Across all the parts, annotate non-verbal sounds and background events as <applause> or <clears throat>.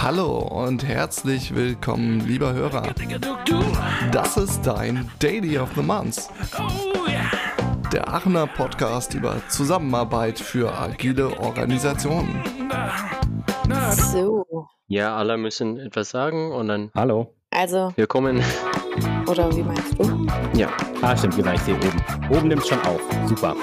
Hallo und herzlich willkommen, lieber Hörer. Das ist dein Daily of the Month. Der Aachener Podcast über Zusammenarbeit für agile Organisationen. So, Ja, alle müssen etwas sagen und dann Hallo. also, wir kommen. oder wie meinst du? Ja, Ah, stimmt, genau, ich sehe oben. Oben nimmt schon auf. Super.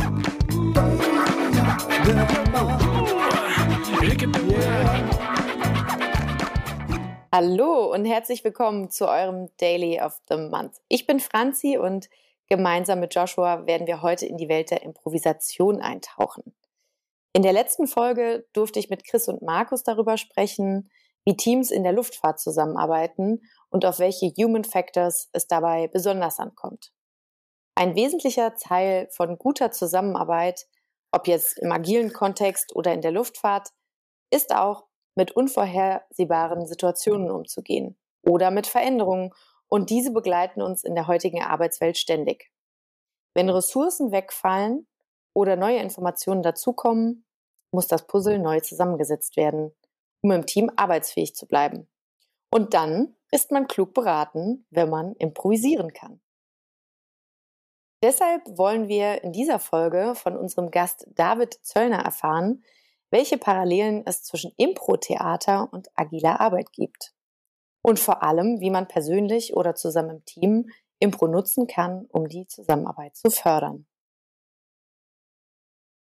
Hallo und herzlich willkommen zu eurem Daily of the Month. Ich bin Franzi und gemeinsam mit Joshua werden wir heute in die Welt der Improvisation eintauchen. In der letzten Folge durfte ich mit Chris und Markus darüber sprechen, wie Teams in der Luftfahrt zusammenarbeiten und auf welche Human Factors es dabei besonders ankommt. Ein wesentlicher Teil von guter Zusammenarbeit, ob jetzt im agilen Kontext oder in der Luftfahrt, ist auch mit unvorhersehbaren Situationen umzugehen oder mit Veränderungen und diese begleiten uns in der heutigen Arbeitswelt ständig. Wenn Ressourcen wegfallen oder neue Informationen dazukommen, muss das Puzzle neu zusammengesetzt werden, um im Team arbeitsfähig zu bleiben. Und dann ist man klug beraten, wenn man improvisieren kann. Deshalb wollen wir in dieser Folge von unserem Gast David Zöllner erfahren, welche Parallelen es zwischen Impro-Theater und agiler Arbeit gibt. Und vor allem, wie man persönlich oder zusammen im Team Impro nutzen kann, um die Zusammenarbeit zu fördern.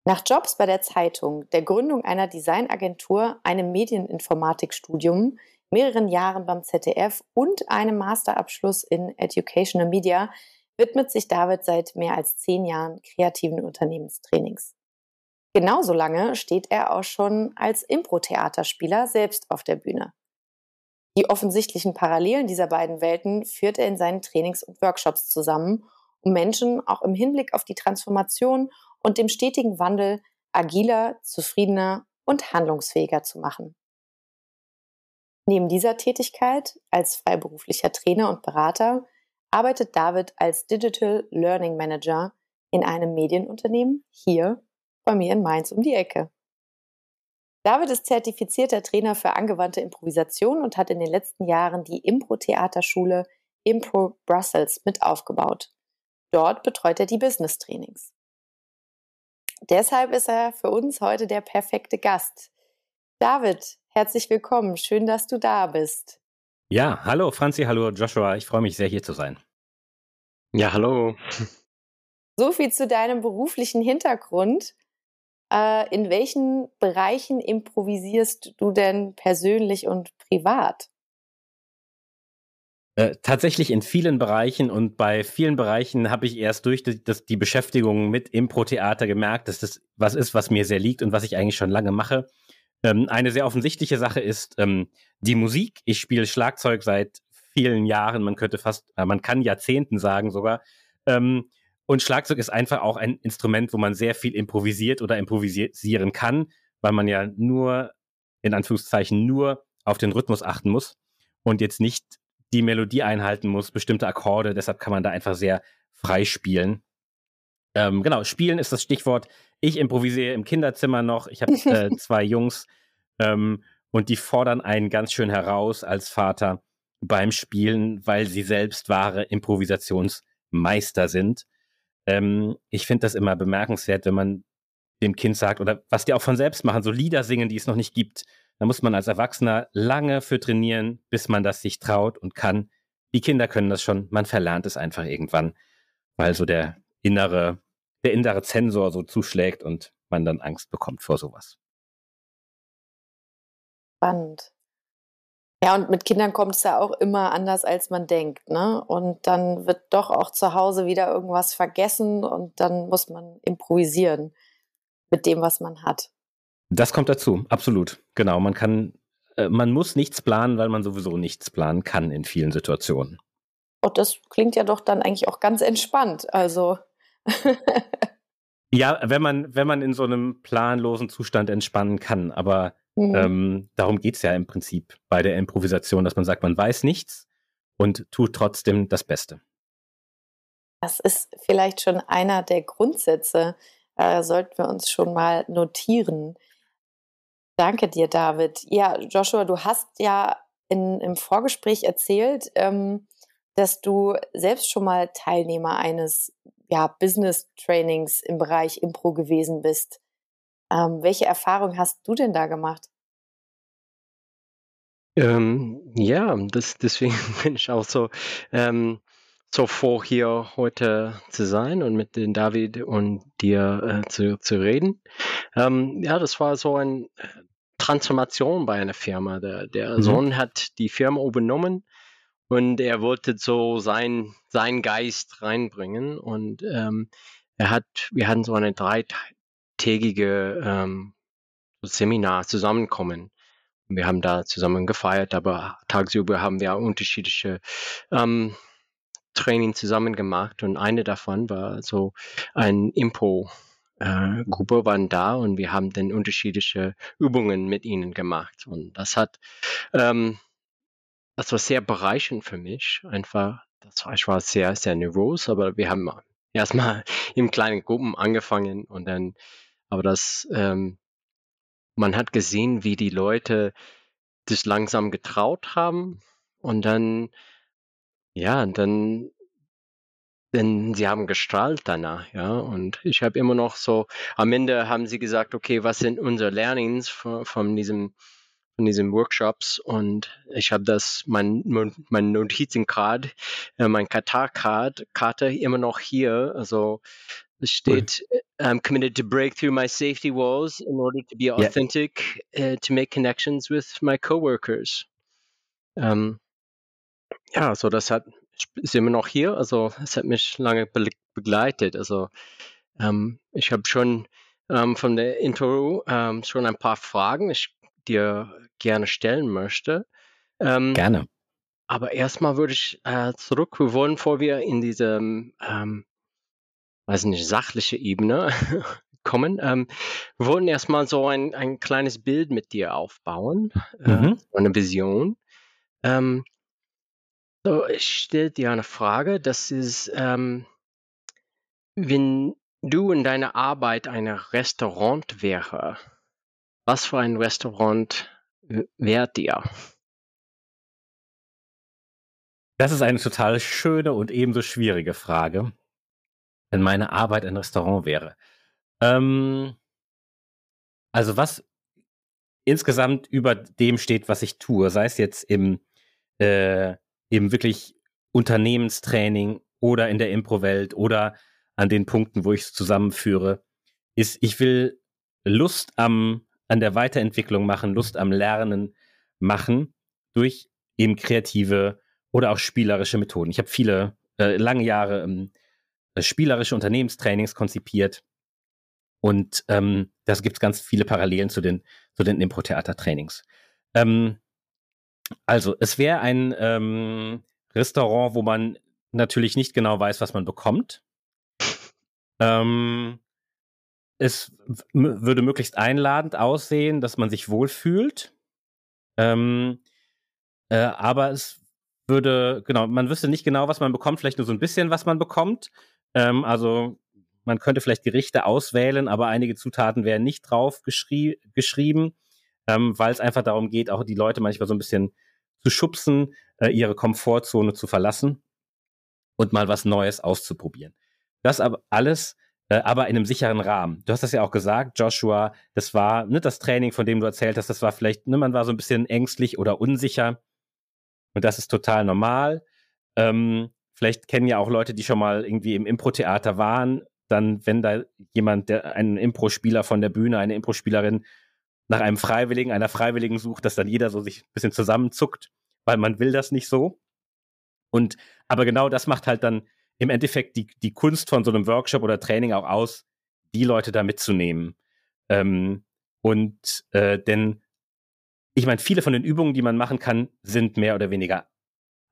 Nach Jobs bei der Zeitung, der Gründung einer Designagentur, einem Medieninformatikstudium, mehreren Jahren beim ZDF und einem Masterabschluss in Educational Media widmet sich David seit mehr als zehn Jahren kreativen Unternehmenstrainings. Genauso lange steht er auch schon als Impro-Theaterspieler selbst auf der Bühne. Die offensichtlichen Parallelen dieser beiden Welten führt er in seinen Trainings und Workshops zusammen, um Menschen auch im Hinblick auf die Transformation und dem stetigen Wandel agiler, zufriedener und handlungsfähiger zu machen. Neben dieser Tätigkeit als freiberuflicher Trainer und Berater arbeitet David als Digital Learning Manager in einem Medienunternehmen hier bei mir in Mainz um die Ecke. David ist zertifizierter Trainer für angewandte Improvisation und hat in den letzten Jahren die Impro-Theaterschule Impro Brussels mit aufgebaut. Dort betreut er die Business-Trainings. Deshalb ist er für uns heute der perfekte Gast. David, herzlich willkommen. Schön, dass du da bist. Ja, hallo Franzi, hallo Joshua. Ich freue mich sehr, hier zu sein. ja, hallo. So viel zu deinem beruflichen Hintergrund. Äh, in welchen Bereichen improvisierst du denn persönlich und privat? Äh, tatsächlich in vielen Bereichen und bei vielen Bereichen habe ich erst durch die, das, die Beschäftigung mit Impro-Theater gemerkt, dass das was ist, was mir sehr liegt und was ich eigentlich schon lange mache. Ähm, eine sehr offensichtliche Sache ist ähm, die Musik. Ich spiele Schlagzeug seit vielen Jahren, man könnte fast, äh, man kann Jahrzehnten sagen sogar. Ähm, und Schlagzeug ist einfach auch ein Instrument, wo man sehr viel improvisiert oder improvisieren kann, weil man ja nur, in Anführungszeichen, nur auf den Rhythmus achten muss und jetzt nicht die Melodie einhalten muss, bestimmte Akkorde. Deshalb kann man da einfach sehr frei spielen. Ähm, genau, spielen ist das Stichwort. Ich improvisiere im Kinderzimmer noch. Ich habe äh, <laughs> zwei Jungs ähm, und die fordern einen ganz schön heraus als Vater beim Spielen, weil sie selbst wahre Improvisationsmeister sind. Ähm, ich finde das immer bemerkenswert, wenn man dem Kind sagt, oder was die auch von selbst machen, so Lieder singen, die es noch nicht gibt. Da muss man als Erwachsener lange für trainieren, bis man das sich traut und kann. Die Kinder können das schon, man verlernt es einfach irgendwann, weil so der innere, der innere Zensor so zuschlägt und man dann Angst bekommt vor sowas. Spannend. Ja, und mit Kindern kommt es ja auch immer anders, als man denkt, ne? Und dann wird doch auch zu Hause wieder irgendwas vergessen und dann muss man improvisieren mit dem, was man hat. Das kommt dazu, absolut. Genau, man kann, äh, man muss nichts planen, weil man sowieso nichts planen kann in vielen Situationen. Und das klingt ja doch dann eigentlich auch ganz entspannt. Also. <laughs> Ja, wenn man, wenn man in so einem planlosen Zustand entspannen kann, aber Mhm. ähm, darum geht's ja im Prinzip bei der Improvisation, dass man sagt, man weiß nichts und tut trotzdem das Beste. Das ist vielleicht schon einer der Grundsätze, äh, sollten wir uns schon mal notieren. Danke dir, David. Ja, Joshua, du hast ja in, im Vorgespräch erzählt, ähm, dass du selbst schon mal Teilnehmer eines ja, Business-Trainings im Bereich Impro gewesen bist. Ähm, welche Erfahrung hast du denn da gemacht? Ähm, ja, das, deswegen <laughs> bin ich auch so, ähm, so froh, hier heute zu sein und mit den David und dir äh, zu, zu reden. Ähm, ja, das war so eine äh, Transformation bei einer Firma. Der, der mhm. Sohn hat die Firma übernommen und er wollte so sein, sein Geist reinbringen und ähm, er hat, wir hatten so eine dreitägige ähm, Seminar zusammenkommen. Wir haben da zusammen gefeiert, aber tagsüber haben wir unterschiedliche ähm, Training zusammen gemacht und eine davon war so ein Impro. Äh, Gruppe waren da und wir haben dann unterschiedliche Übungen mit ihnen gemacht und das hat ähm, das war sehr bereichernd für mich einfach ich war sehr sehr nervös aber wir haben erstmal <laughs> in kleinen Gruppen angefangen und dann aber das ähm, man hat gesehen wie die Leute sich langsam getraut haben und dann ja, dann denn sie haben gestrahlt danach, ja. Und ich habe immer noch so, am Ende haben sie gesagt, okay, was sind unsere Learnings von, von diesem von diesen Workshops und ich habe das, mein, mein Notizencard, äh, mein Katar-Card, Karte immer noch hier. Also es steht, I'm committed to break through my safety walls in order to be authentic, yeah. uh, to make connections with my coworkers. Ähm, ja, so das hat ist immer noch hier. Also es hat mich lange be begleitet. Also ähm, ich habe schon ähm, von der Intro ähm, schon ein paar Fragen, ich dir gerne stellen möchte. Ähm, gerne. Aber erstmal würde ich äh, zurück. Wir wollen, bevor wir in diese, ähm, weiß nicht, sachliche Ebene <laughs> kommen, ähm, wir wollen erstmal so ein, ein kleines Bild mit dir aufbauen, äh, mhm. eine Vision. Ähm, so, ich stelle dir eine Frage. Das ist, ähm, wenn du in deiner Arbeit ein Restaurant wäre, was für ein Restaurant wärt ihr? Das ist eine total schöne und ebenso schwierige Frage, wenn meine Arbeit ein Restaurant wäre. Ähm, also was insgesamt über dem steht, was ich tue, sei es jetzt im äh, eben wirklich Unternehmenstraining oder in der Impro-Welt oder an den Punkten, wo ich es zusammenführe, ist, ich will Lust am, an der Weiterentwicklung machen, Lust am Lernen machen durch eben kreative oder auch spielerische Methoden. Ich habe viele äh, lange Jahre ähm, spielerische Unternehmenstrainings konzipiert und ähm, das gibt es ganz viele Parallelen zu den, zu den Impro-Theater-Trainings. Ähm, also, es wäre ein ähm, Restaurant, wo man natürlich nicht genau weiß, was man bekommt. Ähm, es würde möglichst einladend aussehen, dass man sich wohlfühlt. Ähm, äh, aber es würde, genau, man wüsste nicht genau, was man bekommt, vielleicht nur so ein bisschen, was man bekommt. Ähm, also man könnte vielleicht Gerichte auswählen, aber einige Zutaten wären nicht drauf geschrie geschrieben ähm, weil es einfach darum geht, auch die Leute manchmal so ein bisschen zu schubsen, äh, ihre Komfortzone zu verlassen und mal was Neues auszuprobieren. Das aber alles, aber in einem sicheren Rahmen. Du hast das ja auch gesagt, Joshua, das war ne, das Training, von dem du erzählt hast, das war vielleicht, ne, man war so ein bisschen ängstlich oder unsicher. Und das ist total normal. Ähm, vielleicht kennen ja auch Leute, die schon mal irgendwie im Impro-Theater waren, dann, wenn da jemand, der einen Impro-Spieler von der Bühne, eine Impro-Spielerin nach einem Freiwilligen, einer Freiwilligen sucht, dass dann jeder so sich ein bisschen zusammenzuckt, weil man will das nicht so. Und aber genau das macht halt dann im Endeffekt die, die Kunst von so einem Workshop oder Training auch aus, die Leute da mitzunehmen. Ähm, und äh, denn ich meine, viele von den Übungen, die man machen kann, sind mehr oder weniger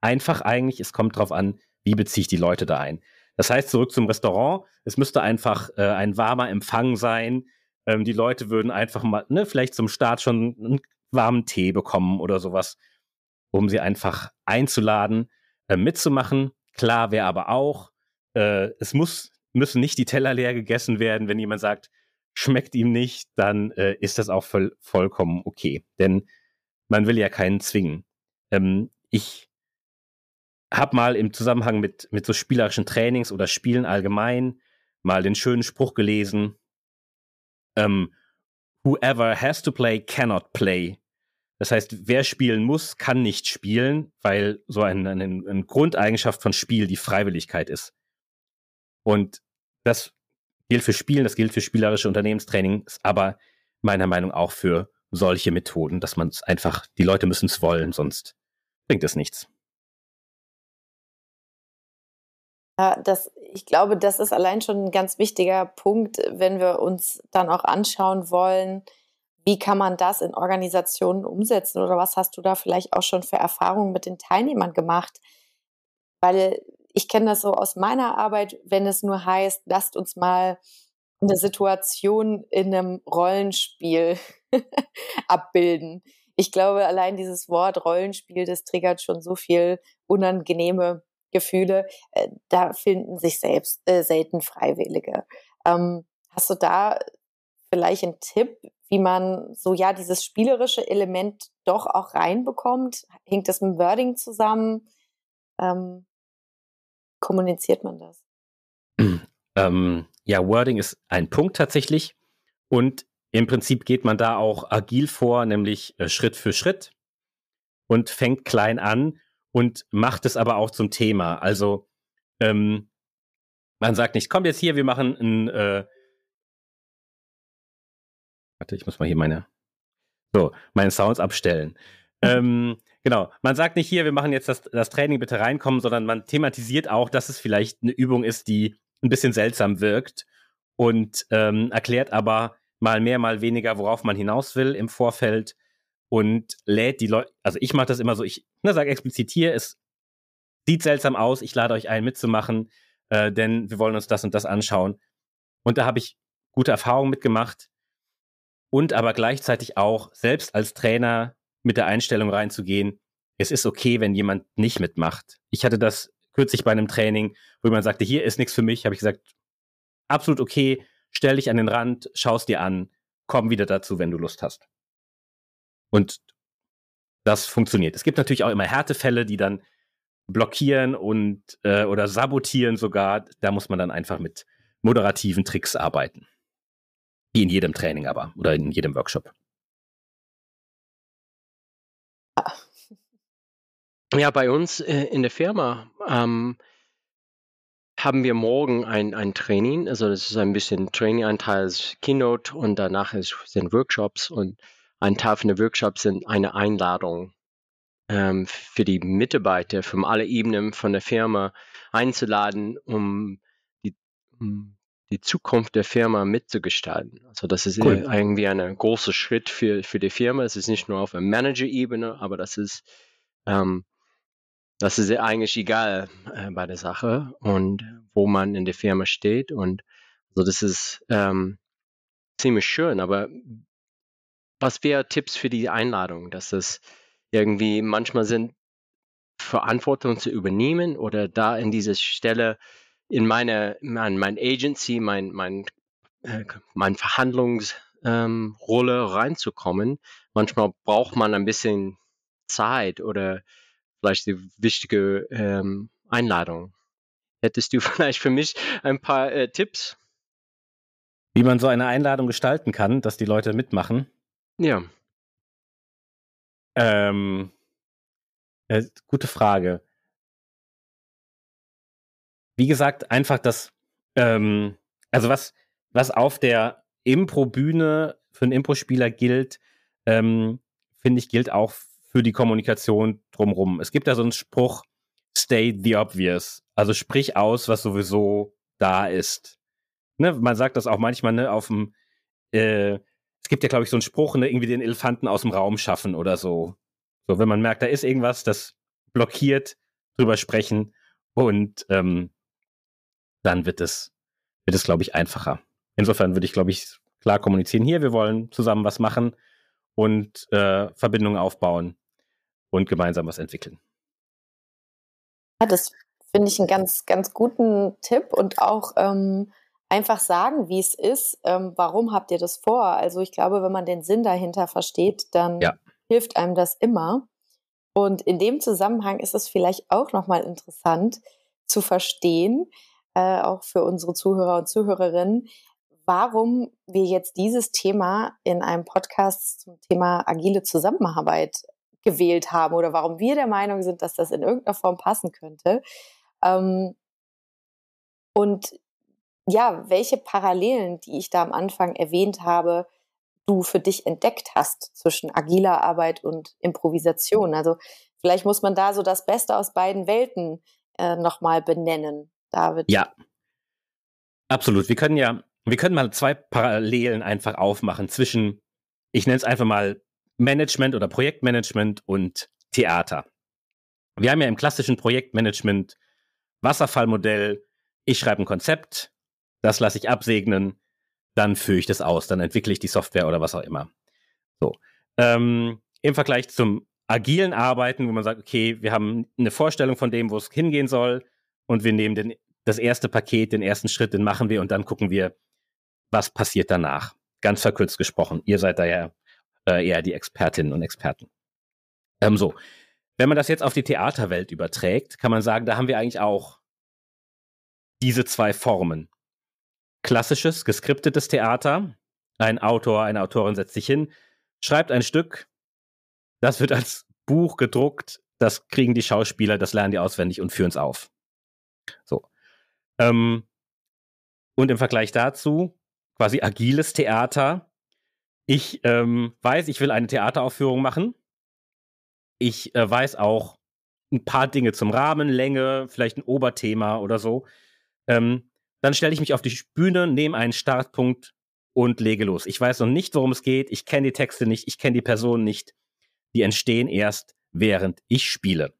einfach eigentlich. Es kommt darauf an, wie beziehe ich die Leute da ein. Das heißt, zurück zum Restaurant. Es müsste einfach äh, ein warmer Empfang sein. Ähm, die Leute würden einfach mal, ne, vielleicht zum Start schon einen warmen Tee bekommen oder sowas, um sie einfach einzuladen, äh, mitzumachen. Klar wäre aber auch, äh, es muss müssen nicht die Teller leer gegessen werden. Wenn jemand sagt, schmeckt ihm nicht, dann äh, ist das auch voll, vollkommen okay. Denn man will ja keinen zwingen. Ähm, ich habe mal im Zusammenhang mit, mit so spielerischen Trainings oder Spielen allgemein mal den schönen Spruch gelesen, ähm, whoever has to play cannot play. Das heißt, wer spielen muss, kann nicht spielen, weil so eine, eine, eine Grundeigenschaft von Spiel die Freiwilligkeit ist. Und das gilt für Spielen, das gilt für spielerische Unternehmenstrainings, aber meiner Meinung nach auch für solche Methoden, dass man es einfach, die Leute müssen es wollen, sonst bringt es nichts. Ja, das, ich glaube, das ist allein schon ein ganz wichtiger Punkt, wenn wir uns dann auch anschauen wollen, wie kann man das in Organisationen umsetzen oder was hast du da vielleicht auch schon für Erfahrungen mit den Teilnehmern gemacht? Weil ich kenne das so aus meiner Arbeit, wenn es nur heißt, lasst uns mal eine Situation in einem Rollenspiel <laughs> abbilden. Ich glaube, allein dieses Wort Rollenspiel, das triggert schon so viel unangenehme Gefühle. Äh, da finden sich selbst äh, selten Freiwillige. Ähm, hast du da vielleicht einen Tipp, wie man so ja dieses spielerische Element doch auch reinbekommt? Hängt das mit Wording zusammen? Ähm, kommuniziert man das? <clears throat> Ähm, ja, Wording ist ein Punkt tatsächlich. Und im Prinzip geht man da auch agil vor, nämlich äh, Schritt für Schritt und fängt klein an und macht es aber auch zum Thema. Also ähm, man sagt nicht, kommt jetzt hier, wir machen ein äh, Warte, ich muss mal hier meine so, meine Sounds abstellen. Mhm. Ähm, genau, man sagt nicht hier, wir machen jetzt das, das Training, bitte reinkommen, sondern man thematisiert auch, dass es vielleicht eine Übung ist, die ein bisschen seltsam wirkt und ähm, erklärt aber mal mehr, mal weniger, worauf man hinaus will im Vorfeld und lädt die Leute, also ich mache das immer so, ich ne, sage explizit hier, es sieht seltsam aus, ich lade euch ein mitzumachen, äh, denn wir wollen uns das und das anschauen. Und da habe ich gute Erfahrungen mitgemacht und aber gleichzeitig auch selbst als Trainer mit der Einstellung reinzugehen, es ist okay, wenn jemand nicht mitmacht. Ich hatte das kürzlich bei einem Training, wo jemand sagte, hier ist nichts für mich, habe ich gesagt, absolut okay, stell dich an den Rand, schaust dir an, komm wieder dazu, wenn du Lust hast. Und das funktioniert. Es gibt natürlich auch immer Härtefälle, die dann blockieren und äh, oder sabotieren sogar. Da muss man dann einfach mit moderativen Tricks arbeiten. Wie in jedem Training aber oder in jedem Workshop. Ja, bei uns äh, in der Firma ähm, haben wir morgen ein, ein Training. Also das ist ein bisschen Training, ein Teil ist Keynote und danach ist, sind Workshops und ein Teil von den Workshops sind eine Einladung ähm, für die Mitarbeiter von alle Ebenen von der Firma einzuladen, um die, die Zukunft der Firma mitzugestalten. Also das ist cool. irgendwie ein großer Schritt für, für die Firma. Es ist nicht nur auf der Manager-Ebene, aber das ist ähm, das ist eigentlich egal äh, bei der Sache und wo man in der Firma steht. Und so also das ist ähm, ziemlich schön. Aber was wäre Tipps für die Einladung, dass es irgendwie manchmal sind, Verantwortung zu übernehmen oder da in diese Stelle in meine, mein, mein Agency, mein, mein, äh, mein Verhandlungsrolle ähm, reinzukommen. Manchmal braucht man ein bisschen Zeit oder vielleicht die wichtige ähm, Einladung. Hättest du <laughs> vielleicht für mich ein paar äh, Tipps? Wie man so eine Einladung gestalten kann, dass die Leute mitmachen? Ja. Ähm, äh, gute Frage. Wie gesagt, einfach das, ähm, also was, was auf der Impro-Bühne für einen Impro-Spieler gilt, ähm, finde ich, gilt auch für die Kommunikation drumherum. Es gibt da so einen Spruch, stay the obvious. Also sprich aus, was sowieso da ist. Ne, man sagt das auch manchmal ne, auf dem, äh, es gibt ja, glaube ich, so einen Spruch, ne, irgendwie den Elefanten aus dem Raum schaffen oder so. So, wenn man merkt, da ist irgendwas, das blockiert, drüber sprechen und ähm, dann wird es, wird es, glaube ich, einfacher. Insofern würde ich, glaube ich, klar kommunizieren. Hier, wir wollen zusammen was machen und äh, Verbindungen aufbauen und gemeinsam was entwickeln. Ja, das finde ich einen ganz, ganz guten Tipp und auch ähm, einfach sagen, wie es ist. Ähm, warum habt ihr das vor? Also ich glaube, wenn man den Sinn dahinter versteht, dann ja. hilft einem das immer. Und in dem Zusammenhang ist es vielleicht auch nochmal interessant zu verstehen, äh, auch für unsere Zuhörer und Zuhörerinnen, warum wir jetzt dieses Thema in einem Podcast zum Thema agile Zusammenarbeit gewählt haben oder warum wir der Meinung sind, dass das in irgendeiner Form passen könnte. Ähm, und ja, welche Parallelen, die ich da am Anfang erwähnt habe, du für dich entdeckt hast zwischen agiler Arbeit und Improvisation. Also vielleicht muss man da so das Beste aus beiden Welten äh, nochmal benennen, David. Ja, absolut. Wir können ja, wir können mal zwei Parallelen einfach aufmachen zwischen, ich nenne es einfach mal Management oder Projektmanagement und Theater. Wir haben ja im klassischen Projektmanagement Wasserfallmodell, ich schreibe ein Konzept, das lasse ich absegnen, dann führe ich das aus, dann entwickle ich die Software oder was auch immer. So. Ähm, Im Vergleich zum agilen Arbeiten, wo man sagt, okay, wir haben eine Vorstellung von dem, wo es hingehen soll und wir nehmen den, das erste Paket, den ersten Schritt, den machen wir und dann gucken wir, was passiert danach. Ganz verkürzt gesprochen. Ihr seid da ja äh, eher die Expertinnen und Experten. Ähm, so. Wenn man das jetzt auf die Theaterwelt überträgt, kann man sagen, da haben wir eigentlich auch diese zwei Formen klassisches, geskriptetes Theater. Ein Autor, eine Autorin setzt sich hin, schreibt ein Stück, das wird als Buch gedruckt, das kriegen die Schauspieler, das lernen die auswendig und führen es auf. So. Ähm, und im Vergleich dazu quasi agiles Theater. Ich ähm, weiß, ich will eine Theateraufführung machen. Ich äh, weiß auch ein paar Dinge zum Rahmen, Länge, vielleicht ein Oberthema oder so. Ähm, dann stelle ich mich auf die Bühne, nehme einen Startpunkt und lege los. Ich weiß noch nicht, worum es geht. Ich kenne die Texte nicht. Ich kenne die Personen nicht. Die entstehen erst, während ich spiele.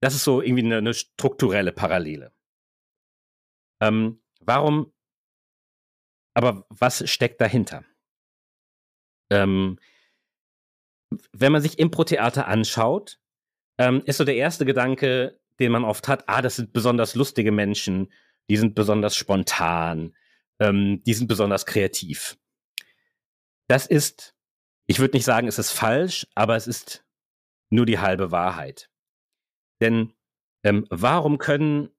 Das ist so irgendwie eine, eine strukturelle Parallele. Ähm, warum? Aber was steckt dahinter? Ähm, wenn man sich Impro-Theater anschaut, ähm, ist so der erste Gedanke, den man oft hat, ah, das sind besonders lustige Menschen, die sind besonders spontan, ähm, die sind besonders kreativ. Das ist, ich würde nicht sagen, es ist falsch, aber es ist nur die halbe Wahrheit. Denn ähm, warum können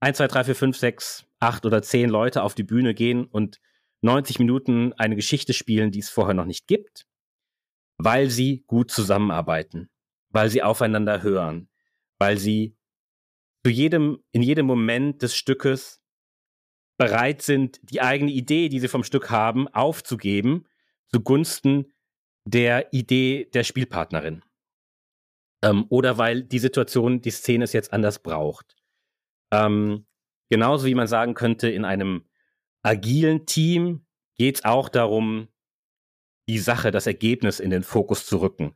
1, 2, 3, 4, 5, 6, 8 oder 10 Leute auf die Bühne gehen und 90 Minuten eine Geschichte spielen, die es vorher noch nicht gibt? Weil sie gut zusammenarbeiten, weil sie aufeinander hören, weil sie zu jedem, in jedem Moment des Stückes bereit sind, die eigene Idee, die sie vom Stück haben, aufzugeben, zugunsten der Idee der Spielpartnerin. Ähm, oder weil die Situation, die Szene es jetzt anders braucht. Ähm, genauso wie man sagen könnte, in einem agilen Team geht es auch darum, die Sache, das Ergebnis in den Fokus zu rücken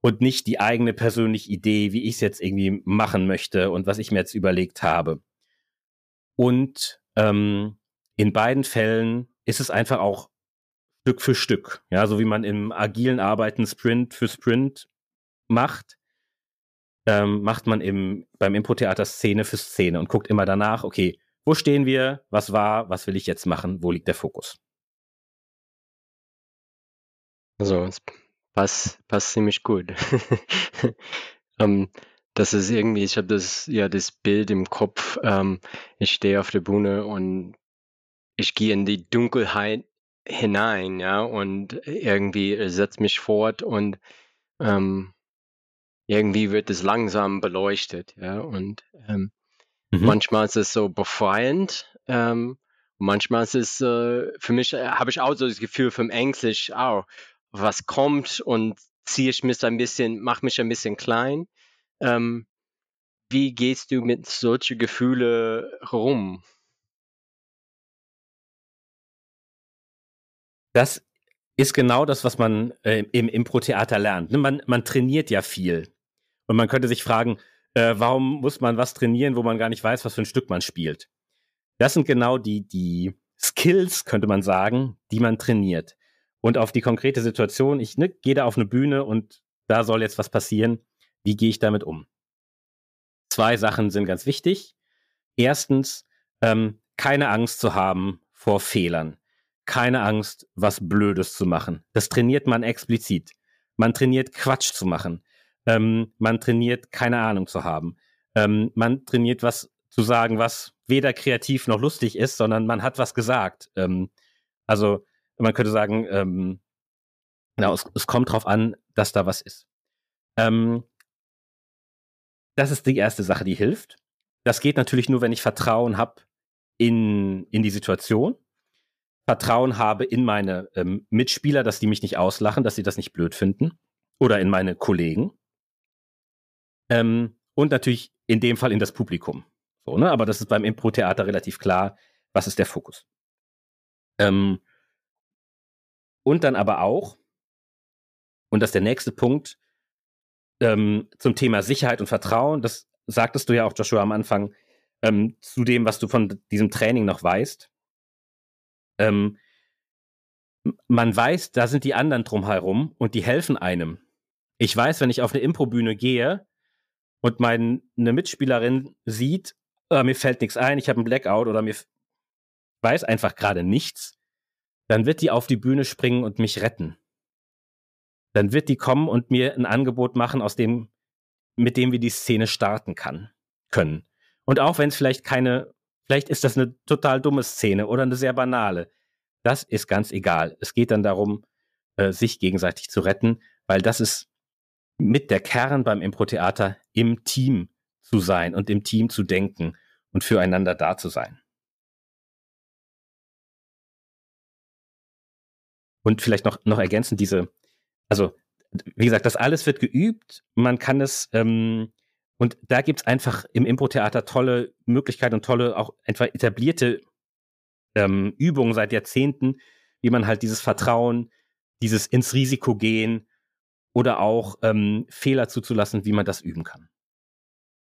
und nicht die eigene persönliche Idee, wie ich es jetzt irgendwie machen möchte und was ich mir jetzt überlegt habe. Und ähm, in beiden Fällen ist es einfach auch Stück für Stück, ja, so wie man im agilen Arbeiten Sprint für Sprint macht, ähm, macht man im, beim Impro-Theater Szene für Szene und guckt immer danach, okay, wo stehen wir, was war, was will ich jetzt machen, wo liegt der Fokus? Also, Passt, passt ziemlich gut. <laughs> ähm, das ist irgendwie, ich habe das, ja, das Bild im Kopf. Ähm, ich stehe auf der Bühne und ich gehe in die Dunkelheit hinein, ja, und irgendwie setze mich fort und ähm, irgendwie wird es langsam beleuchtet, ja, und ähm, mhm. manchmal ist es so befreiend, ähm, manchmal ist es äh, für mich, äh, habe ich auch so das Gefühl vom ängstlich, oh, was kommt und ziehe ich mich ein bisschen, mache mich ein bisschen klein. Ähm, wie gehst du mit solchen Gefühlen rum? Das ist genau das, was man äh, im Impro-Theater lernt. Ne, man, man trainiert ja viel. Und man könnte sich fragen, äh, warum muss man was trainieren, wo man gar nicht weiß, was für ein Stück man spielt? Das sind genau die, die Skills, könnte man sagen, die man trainiert und auf die konkrete Situation, ich ne, gehe da auf eine Bühne und da soll jetzt was passieren, wie gehe ich damit um? zwei Sachen sind ganz wichtig. Erstens, ähm, keine Angst zu haben vor Fehlern. Keine Angst, was Blödes zu machen. Das trainiert man explizit. Man trainiert Quatsch zu machen. Ähm, man trainiert keine Ahnung zu haben. Ähm, man trainiert was zu sagen, was weder kreativ noch lustig ist, sondern man hat was gesagt. Ähm, also man könnte sagen, ähm, genau, es, es, kommt drauf an, dass da was ist. Ähm, das ist die erste Sache, die hilft. Das geht natürlich nur, wenn ich Vertrauen habe in, in die Situation. Vertrauen habe in meine ähm, Mitspieler, dass die mich nicht auslachen, dass sie das nicht blöd finden. Oder in meine Kollegen. Ähm, und natürlich in dem Fall in das Publikum. So, ne? Aber das ist beim Impro-Theater relativ klar, was ist der Fokus. Ähm, und dann aber auch, und das ist der nächste Punkt, ähm, zum Thema Sicherheit und Vertrauen, das sagtest du ja auch, Joshua, am Anfang, ähm, zu dem, was du von diesem Training noch weißt. Ähm, man weiß, da sind die anderen drumherum und die helfen einem. Ich weiß, wenn ich auf eine Improbühne gehe und meine Mitspielerin sieht, äh, mir fällt nichts ein, ich habe einen Blackout oder mir weiß einfach gerade nichts, dann wird die auf die Bühne springen und mich retten. Dann wird die kommen und mir ein Angebot machen, aus dem, mit dem wir die Szene starten kann, können. Und auch wenn es vielleicht keine, vielleicht ist das eine total dumme Szene oder eine sehr banale, das ist ganz egal. Es geht dann darum, äh, sich gegenseitig zu retten, weil das ist mit der Kern beim Impro-Theater im Team zu sein und im Team zu denken und füreinander da zu sein. Und vielleicht noch, noch ergänzend diese, also wie gesagt, das alles wird geübt. Man kann es, ähm, und da gibt es einfach im Impro-Theater tolle Möglichkeiten und tolle, auch etwa etablierte ähm, Übungen seit Jahrzehnten, wie man halt dieses Vertrauen, dieses ins Risiko gehen oder auch ähm, Fehler zuzulassen, wie man das üben kann.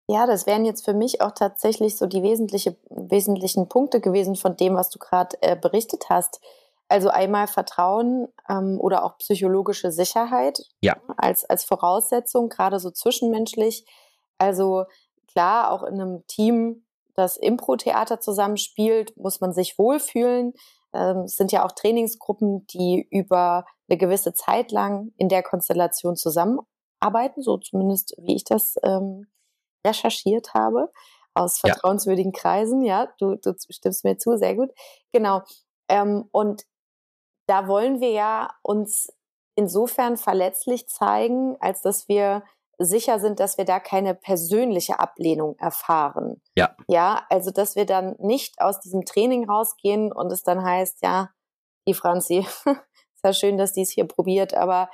Ja, das wären jetzt für mich auch tatsächlich so die wesentliche, wesentlichen Punkte gewesen von dem, was du gerade äh, berichtet hast. Also einmal Vertrauen ähm, oder auch psychologische Sicherheit ja. als, als Voraussetzung, gerade so zwischenmenschlich. Also klar, auch in einem Team, das Impro-Theater zusammenspielt, muss man sich wohlfühlen. Ähm, es sind ja auch Trainingsgruppen, die über eine gewisse Zeit lang in der Konstellation zusammenarbeiten, so zumindest wie ich das ähm, recherchiert habe aus vertrauenswürdigen ja. Kreisen. Ja, du, du stimmst mir zu, sehr gut. Genau. Ähm, und da wollen wir ja uns insofern verletzlich zeigen, als dass wir sicher sind, dass wir da keine persönliche Ablehnung erfahren. Ja. Ja, also dass wir dann nicht aus diesem Training rausgehen und es dann heißt, ja, die Franzi, <laughs> ist ja schön, dass die es hier probiert, aber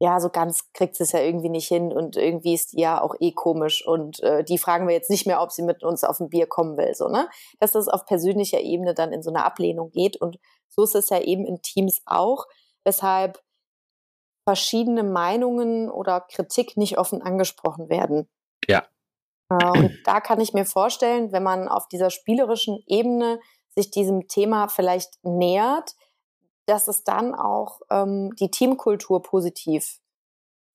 ja, so ganz kriegt sie es ja irgendwie nicht hin und irgendwie ist die ja auch eh komisch und äh, die fragen wir jetzt nicht mehr, ob sie mit uns auf ein Bier kommen will, so, ne? Dass das auf persönlicher Ebene dann in so eine Ablehnung geht und so ist es ja eben in Teams auch, weshalb verschiedene Meinungen oder Kritik nicht offen angesprochen werden. Ja. Äh, und da kann ich mir vorstellen, wenn man auf dieser spielerischen Ebene sich diesem Thema vielleicht nähert, dass es dann auch ähm, die Teamkultur positiv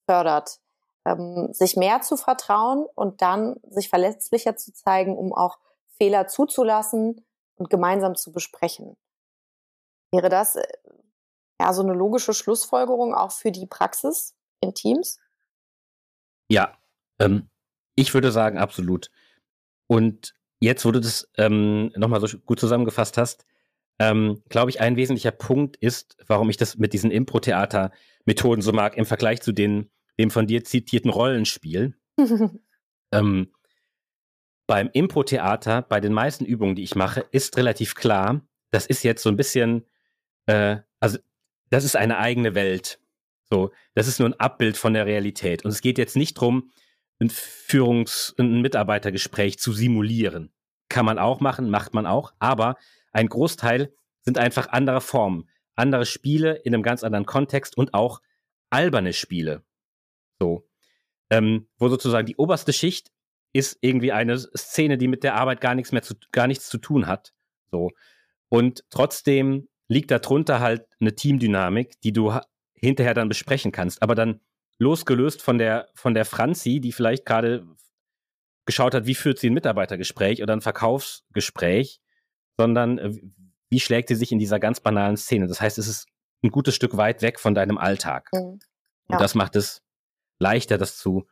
fördert, ähm, sich mehr zu vertrauen und dann sich verletzlicher zu zeigen, um auch Fehler zuzulassen und gemeinsam zu besprechen. Wäre das äh, ja so eine logische Schlussfolgerung auch für die Praxis in Teams? Ja, ähm, ich würde sagen, absolut. Und jetzt, wo du das ähm, nochmal so gut zusammengefasst hast, ähm, glaube ich, ein wesentlicher Punkt ist, warum ich das mit diesen Impro-Theater-Methoden so mag, im Vergleich zu den, dem von dir zitierten Rollenspiel. <laughs> ähm, beim Impro-Theater, bei den meisten Übungen, die ich mache, ist relativ klar, das ist jetzt so ein bisschen, äh, also das ist eine eigene Welt. So, das ist nur ein Abbild von der Realität. Und es geht jetzt nicht darum, ein Führungs-, ein Mitarbeitergespräch zu simulieren. Kann man auch machen, macht man auch, aber ein Großteil sind einfach andere Formen, andere Spiele in einem ganz anderen Kontext und auch alberne Spiele. So. Ähm, wo sozusagen die oberste Schicht ist irgendwie eine Szene, die mit der Arbeit gar nichts mehr zu, gar nichts zu tun hat. So. Und trotzdem liegt darunter halt eine Teamdynamik, die du hinterher dann besprechen kannst. Aber dann losgelöst von der, von der Franzi, die vielleicht gerade geschaut hat, wie führt sie ein Mitarbeitergespräch oder ein Verkaufsgespräch, sondern äh, wie schlägt sie sich in dieser ganz banalen Szene. Das heißt, es ist ein gutes Stück weit weg von deinem Alltag. Mhm. Ja. Und das macht es leichter, das zu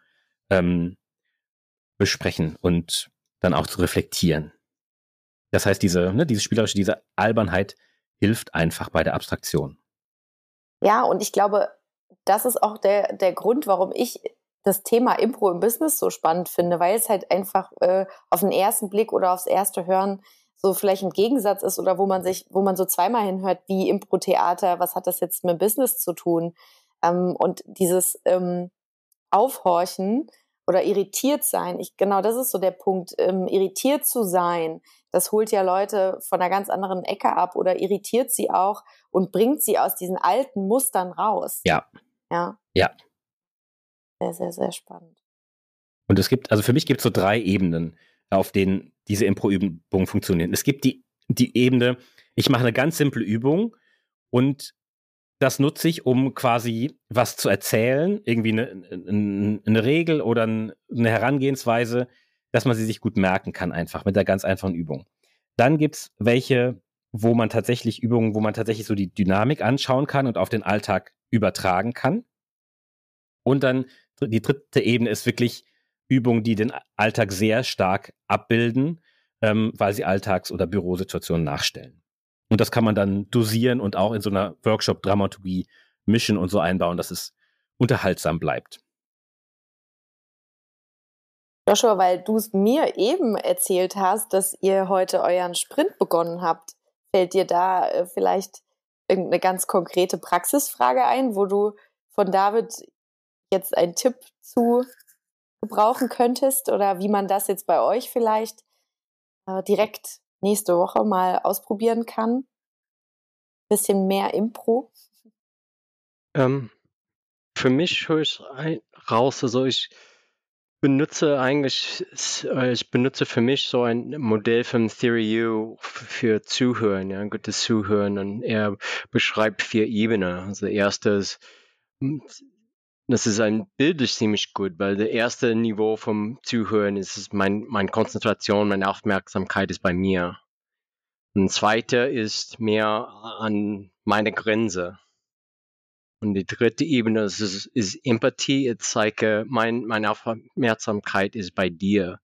ähm, besprechen und dann auch zu reflektieren. Das heißt, diese, ne, diese spielerische, diese Albernheit hilft einfach bei der Abstraktion. Ja, und ich glaube, das ist auch der, der Grund, warum ich das Thema Impro im Business so spannend finde, weil es halt einfach äh, auf den ersten Blick oder aufs erste Hören so vielleicht ein Gegensatz ist oder wo man sich, wo man so zweimal hinhört, wie Impro-Theater, was hat das jetzt mit Business zu tun? Ähm, und dieses ähm, Aufhorchen oder irritiert sein, ich, genau das ist so der Punkt, ähm, irritiert zu sein, das holt ja Leute von einer ganz anderen Ecke ab oder irritiert sie auch und bringt sie aus diesen alten Mustern raus. Ja. Ja. Ja. Sehr, sehr, sehr spannend. Und es gibt, also für mich gibt es so drei Ebenen, auf denen diese Impro-Übungen funktionieren. Es gibt die, die Ebene, ich mache eine ganz simple Übung und das nutze ich, um quasi was zu erzählen, irgendwie eine, eine, Regel oder eine Herangehensweise, dass man sie sich gut merken kann, einfach mit der ganz einfachen Übung. Dann gibt es welche, wo man tatsächlich Übungen, wo man tatsächlich so die Dynamik anschauen kann und auf den Alltag übertragen kann. Und dann die dritte Ebene ist wirklich Übungen, die den Alltag sehr stark abbilden, ähm, weil sie Alltags- oder Bürosituationen nachstellen. Und das kann man dann dosieren und auch in so einer Workshop-Dramaturgie mischen und so einbauen, dass es unterhaltsam bleibt. Joshua, weil du es mir eben erzählt hast, dass ihr heute euren Sprint begonnen habt, fällt dir da äh, vielleicht irgendeine ganz konkrete Praxisfrage ein, wo du von David jetzt einen Tipp zu gebrauchen könntest oder wie man das jetzt bei euch vielleicht äh, direkt nächste Woche mal ausprobieren kann? Bisschen mehr Impro? Ähm, für mich höre ich raus, also ich benutze eigentlich, äh, ich benutze für mich so ein Modell von Theory U für Zuhören, ja, gutes Zuhören und er beschreibt vier Ebenen. Also erstes das ist ein bildlich ziemlich gut, weil der erste Niveau vom Zuhören ist mein, meine Konzentration, meine Aufmerksamkeit ist bei mir. Und zweite ist mehr an meine Grenze. Und die dritte Ebene ist, ist Empathie. Ich zeige, mein, meine Aufmerksamkeit ist bei dir.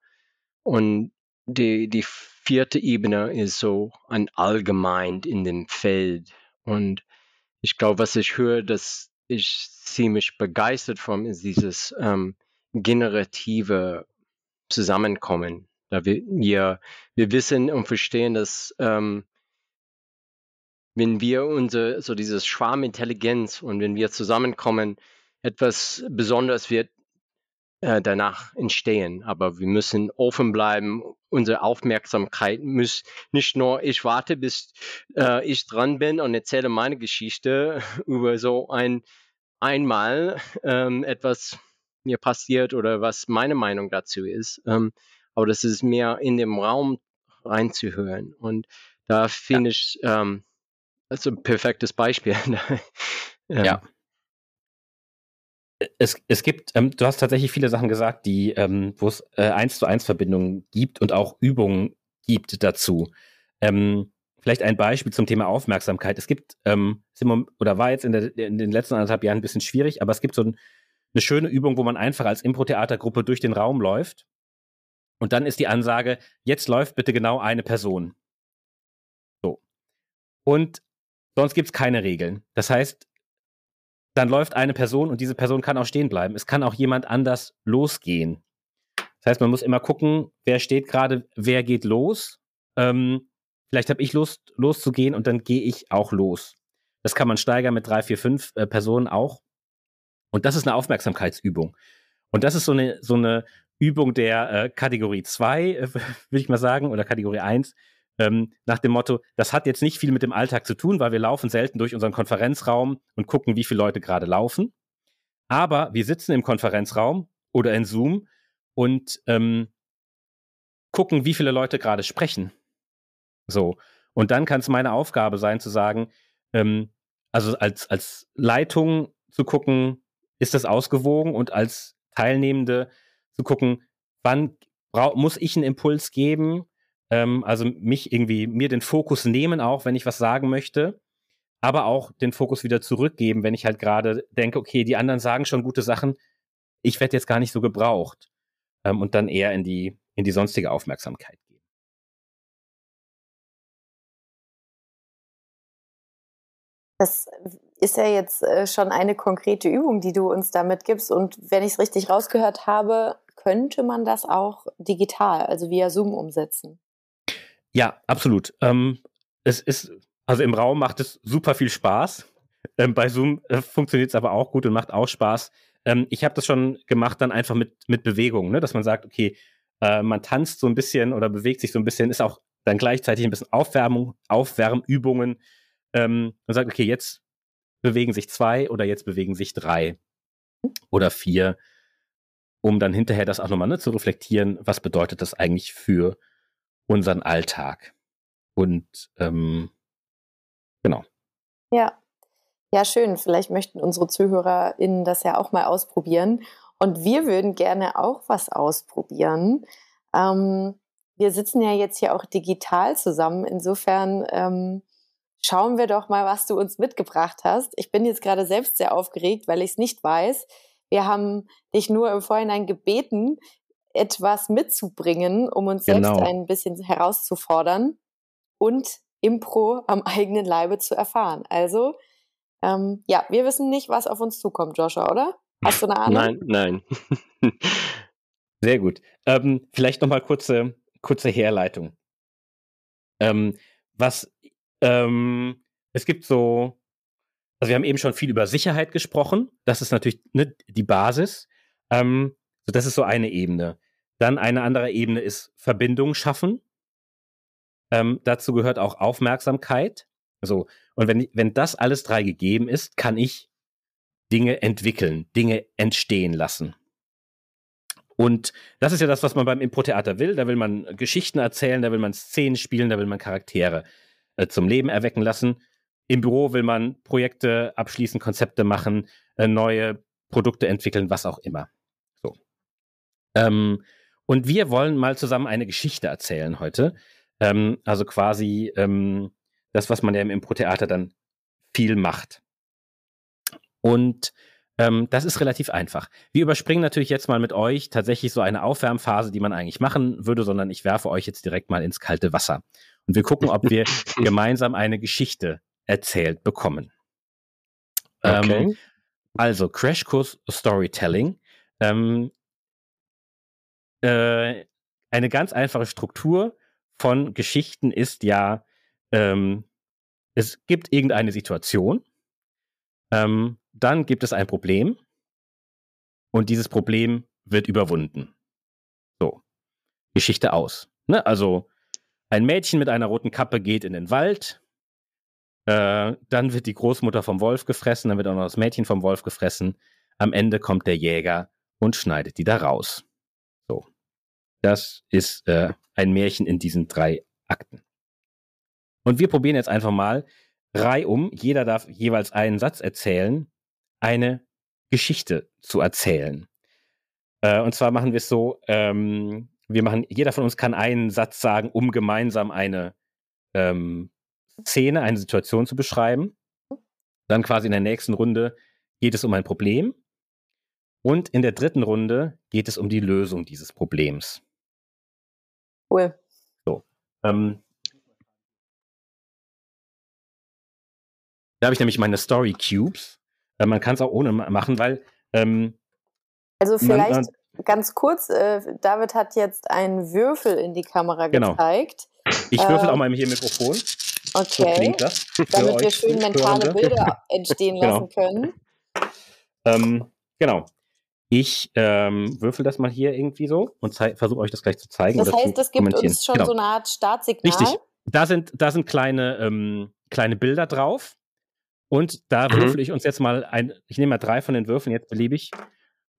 Und die, die vierte Ebene ist so ein Allgemein in dem Feld. Und ich glaube, was ich höre, dass ich ziemlich begeistert von, ist dieses ähm, generative Zusammenkommen. Da wir, wir, wir wissen und verstehen, dass ähm, wenn wir unsere, so dieses Schwarmintelligenz und wenn wir zusammenkommen, etwas Besonderes wird äh, danach entstehen. Aber wir müssen offen bleiben. Unsere Aufmerksamkeit muss nicht nur, ich warte, bis äh, ich dran bin und erzähle meine Geschichte <laughs> über so ein einmal ähm, etwas mir passiert oder was meine Meinung dazu ist. Ähm, aber das ist mehr in dem Raum reinzuhören. Und da finde ja. ich, ähm, ist ein perfektes Beispiel. <laughs> ähm, ja. Es, es gibt, ähm, du hast tatsächlich viele Sachen gesagt, die, ähm, wo es äh, eins zu eins Verbindungen gibt und auch Übungen gibt dazu. Ähm, Vielleicht ein Beispiel zum Thema Aufmerksamkeit. Es gibt, ähm, oder war jetzt in, der, in, den letzten anderthalb Jahren ein bisschen schwierig, aber es gibt so ein, eine schöne Übung, wo man einfach als Impro-Theatergruppe durch den Raum läuft. Und dann ist die Ansage, jetzt läuft bitte genau eine Person. So. Und sonst gibt es keine Regeln. Das heißt, dann läuft eine Person und diese Person kann auch stehen bleiben. Es kann auch jemand anders losgehen. Das heißt, man muss immer gucken, wer steht gerade, wer geht los. Ähm, Vielleicht habe ich Lust, loszugehen und dann gehe ich auch los. Das kann man steigern mit drei, vier, fünf äh, Personen auch. Und das ist eine Aufmerksamkeitsübung. Und das ist so eine, so eine Übung der äh, Kategorie 2, äh, <laughs> würde ich mal sagen, oder Kategorie 1, ähm, nach dem Motto, das hat jetzt nicht viel mit dem Alltag zu tun, weil wir laufen selten durch unseren Konferenzraum und gucken, wie viele Leute gerade laufen. Aber wir sitzen im Konferenzraum oder in Zoom und ähm, gucken, wie viele Leute gerade sprechen. So. Und dann kann es meine Aufgabe sein, zu sagen, ähm, also als, als Leitung zu gucken, ist das ausgewogen und als Teilnehmende zu gucken, wann muss ich einen Impuls geben, ähm, also mich irgendwie, mir den Fokus nehmen auch, wenn ich was sagen möchte, aber auch den Fokus wieder zurückgeben, wenn ich halt gerade denke, okay, die anderen sagen schon gute Sachen, ich werde jetzt gar nicht so gebraucht ähm, und dann eher in die, in die sonstige Aufmerksamkeit gehen. Das ist ja jetzt äh, schon eine konkrete Übung, die du uns damit gibst. Und wenn ich es richtig rausgehört habe, könnte man das auch digital, also via Zoom umsetzen. Ja, absolut. Ähm, es ist, also im Raum macht es super viel Spaß. Ähm, bei Zoom äh, funktioniert es aber auch gut und macht auch Spaß. Ähm, ich habe das schon gemacht, dann einfach mit, mit Bewegung, ne? dass man sagt, okay, äh, man tanzt so ein bisschen oder bewegt sich so ein bisschen, ist auch dann gleichzeitig ein bisschen Aufwärmung, Aufwärmübungen ähm, und sagt, okay, jetzt bewegen sich zwei oder jetzt bewegen sich drei oder vier um dann hinterher das auch nochmal ne, zu reflektieren, was bedeutet das eigentlich für unseren Alltag. Und ähm, genau. Ja. Ja, schön. Vielleicht möchten unsere ZuhörerInnen das ja auch mal ausprobieren. Und wir würden gerne auch was ausprobieren. Ähm, wir sitzen ja jetzt hier auch digital zusammen. Insofern ähm, schauen wir doch mal, was du uns mitgebracht hast. Ich bin jetzt gerade selbst sehr aufgeregt, weil ich es nicht weiß. Wir haben dich nur im Vorhinein gebeten, etwas mitzubringen, um uns genau. selbst ein bisschen herauszufordern und Impro am <laughs> eigenen Leibe zu erfahren. Also, ähm, ja, wir wissen nicht, was auf uns zukommt, Joshua, oder? Hast du eine <laughs> Ahnung? Nein, nein. <laughs> Sehr gut. Ähm, vielleicht nochmal kurze, kurze Herleitung. Ähm, was, ähm, es gibt so also wir haben eben schon viel über Sicherheit gesprochen. Das ist natürlich ne, die Basis. Ähm, so das ist so eine Ebene. Dann eine andere Ebene ist Verbindung schaffen. Ähm, dazu gehört auch Aufmerksamkeit. So. Und wenn, wenn das alles drei gegeben ist, kann ich Dinge entwickeln, Dinge entstehen lassen. Und das ist ja das, was man beim Impro-Theater will. Da will man Geschichten erzählen, da will man Szenen spielen, da will man Charaktere äh, zum Leben erwecken lassen. Im Büro will man Projekte abschließen, Konzepte machen, äh, neue Produkte entwickeln, was auch immer. So. Ähm, und wir wollen mal zusammen eine Geschichte erzählen heute. Ähm, also quasi ähm, das, was man ja im Impro-Theater dann viel macht. Und ähm, das ist relativ einfach. Wir überspringen natürlich jetzt mal mit euch tatsächlich so eine Aufwärmphase, die man eigentlich machen würde, sondern ich werfe euch jetzt direkt mal ins kalte Wasser. Und wir gucken, ob wir <laughs> gemeinsam eine Geschichte erzählt bekommen. Okay. Ähm, also Crashkurs Storytelling. Ähm, äh, eine ganz einfache Struktur von Geschichten ist ja, ähm, es gibt irgendeine Situation, ähm, dann gibt es ein Problem und dieses Problem wird überwunden. So, Geschichte aus. Ne? Also ein Mädchen mit einer roten Kappe geht in den Wald, äh, dann wird die Großmutter vom Wolf gefressen, dann wird auch noch das Mädchen vom Wolf gefressen. Am Ende kommt der Jäger und schneidet die da raus. Das ist äh, ein Märchen in diesen drei Akten. Und wir probieren jetzt einfach mal reihum, jeder darf jeweils einen Satz erzählen, eine Geschichte zu erzählen. Äh, und zwar machen wir es so, ähm, wir machen, jeder von uns kann einen Satz sagen, um gemeinsam eine ähm, Szene, eine Situation zu beschreiben. Dann quasi in der nächsten Runde geht es um ein Problem. Und in der dritten Runde geht es um die Lösung dieses Problems. Cool. So. Ähm, da habe ich nämlich meine Story Cubes. Äh, man kann es auch ohne machen, weil. Ähm, also vielleicht man, man, ganz kurz, äh, David hat jetzt einen Würfel in die Kamera genau. gezeigt. Ich würfel äh, auch mal hier im Mikrofon. Okay. So Damit wir schön mentale Bilder entstehen <laughs> genau. lassen können. Ähm, genau. Ich ähm, würfel das mal hier irgendwie so und versuche euch das gleich zu zeigen. Das heißt, es gibt uns schon genau. so eine Art Startsignal. Richtig. Da sind, da sind kleine, ähm, kleine Bilder drauf. Und da mhm. würfel ich uns jetzt mal ein, ich nehme mal drei von den Würfeln jetzt beliebig.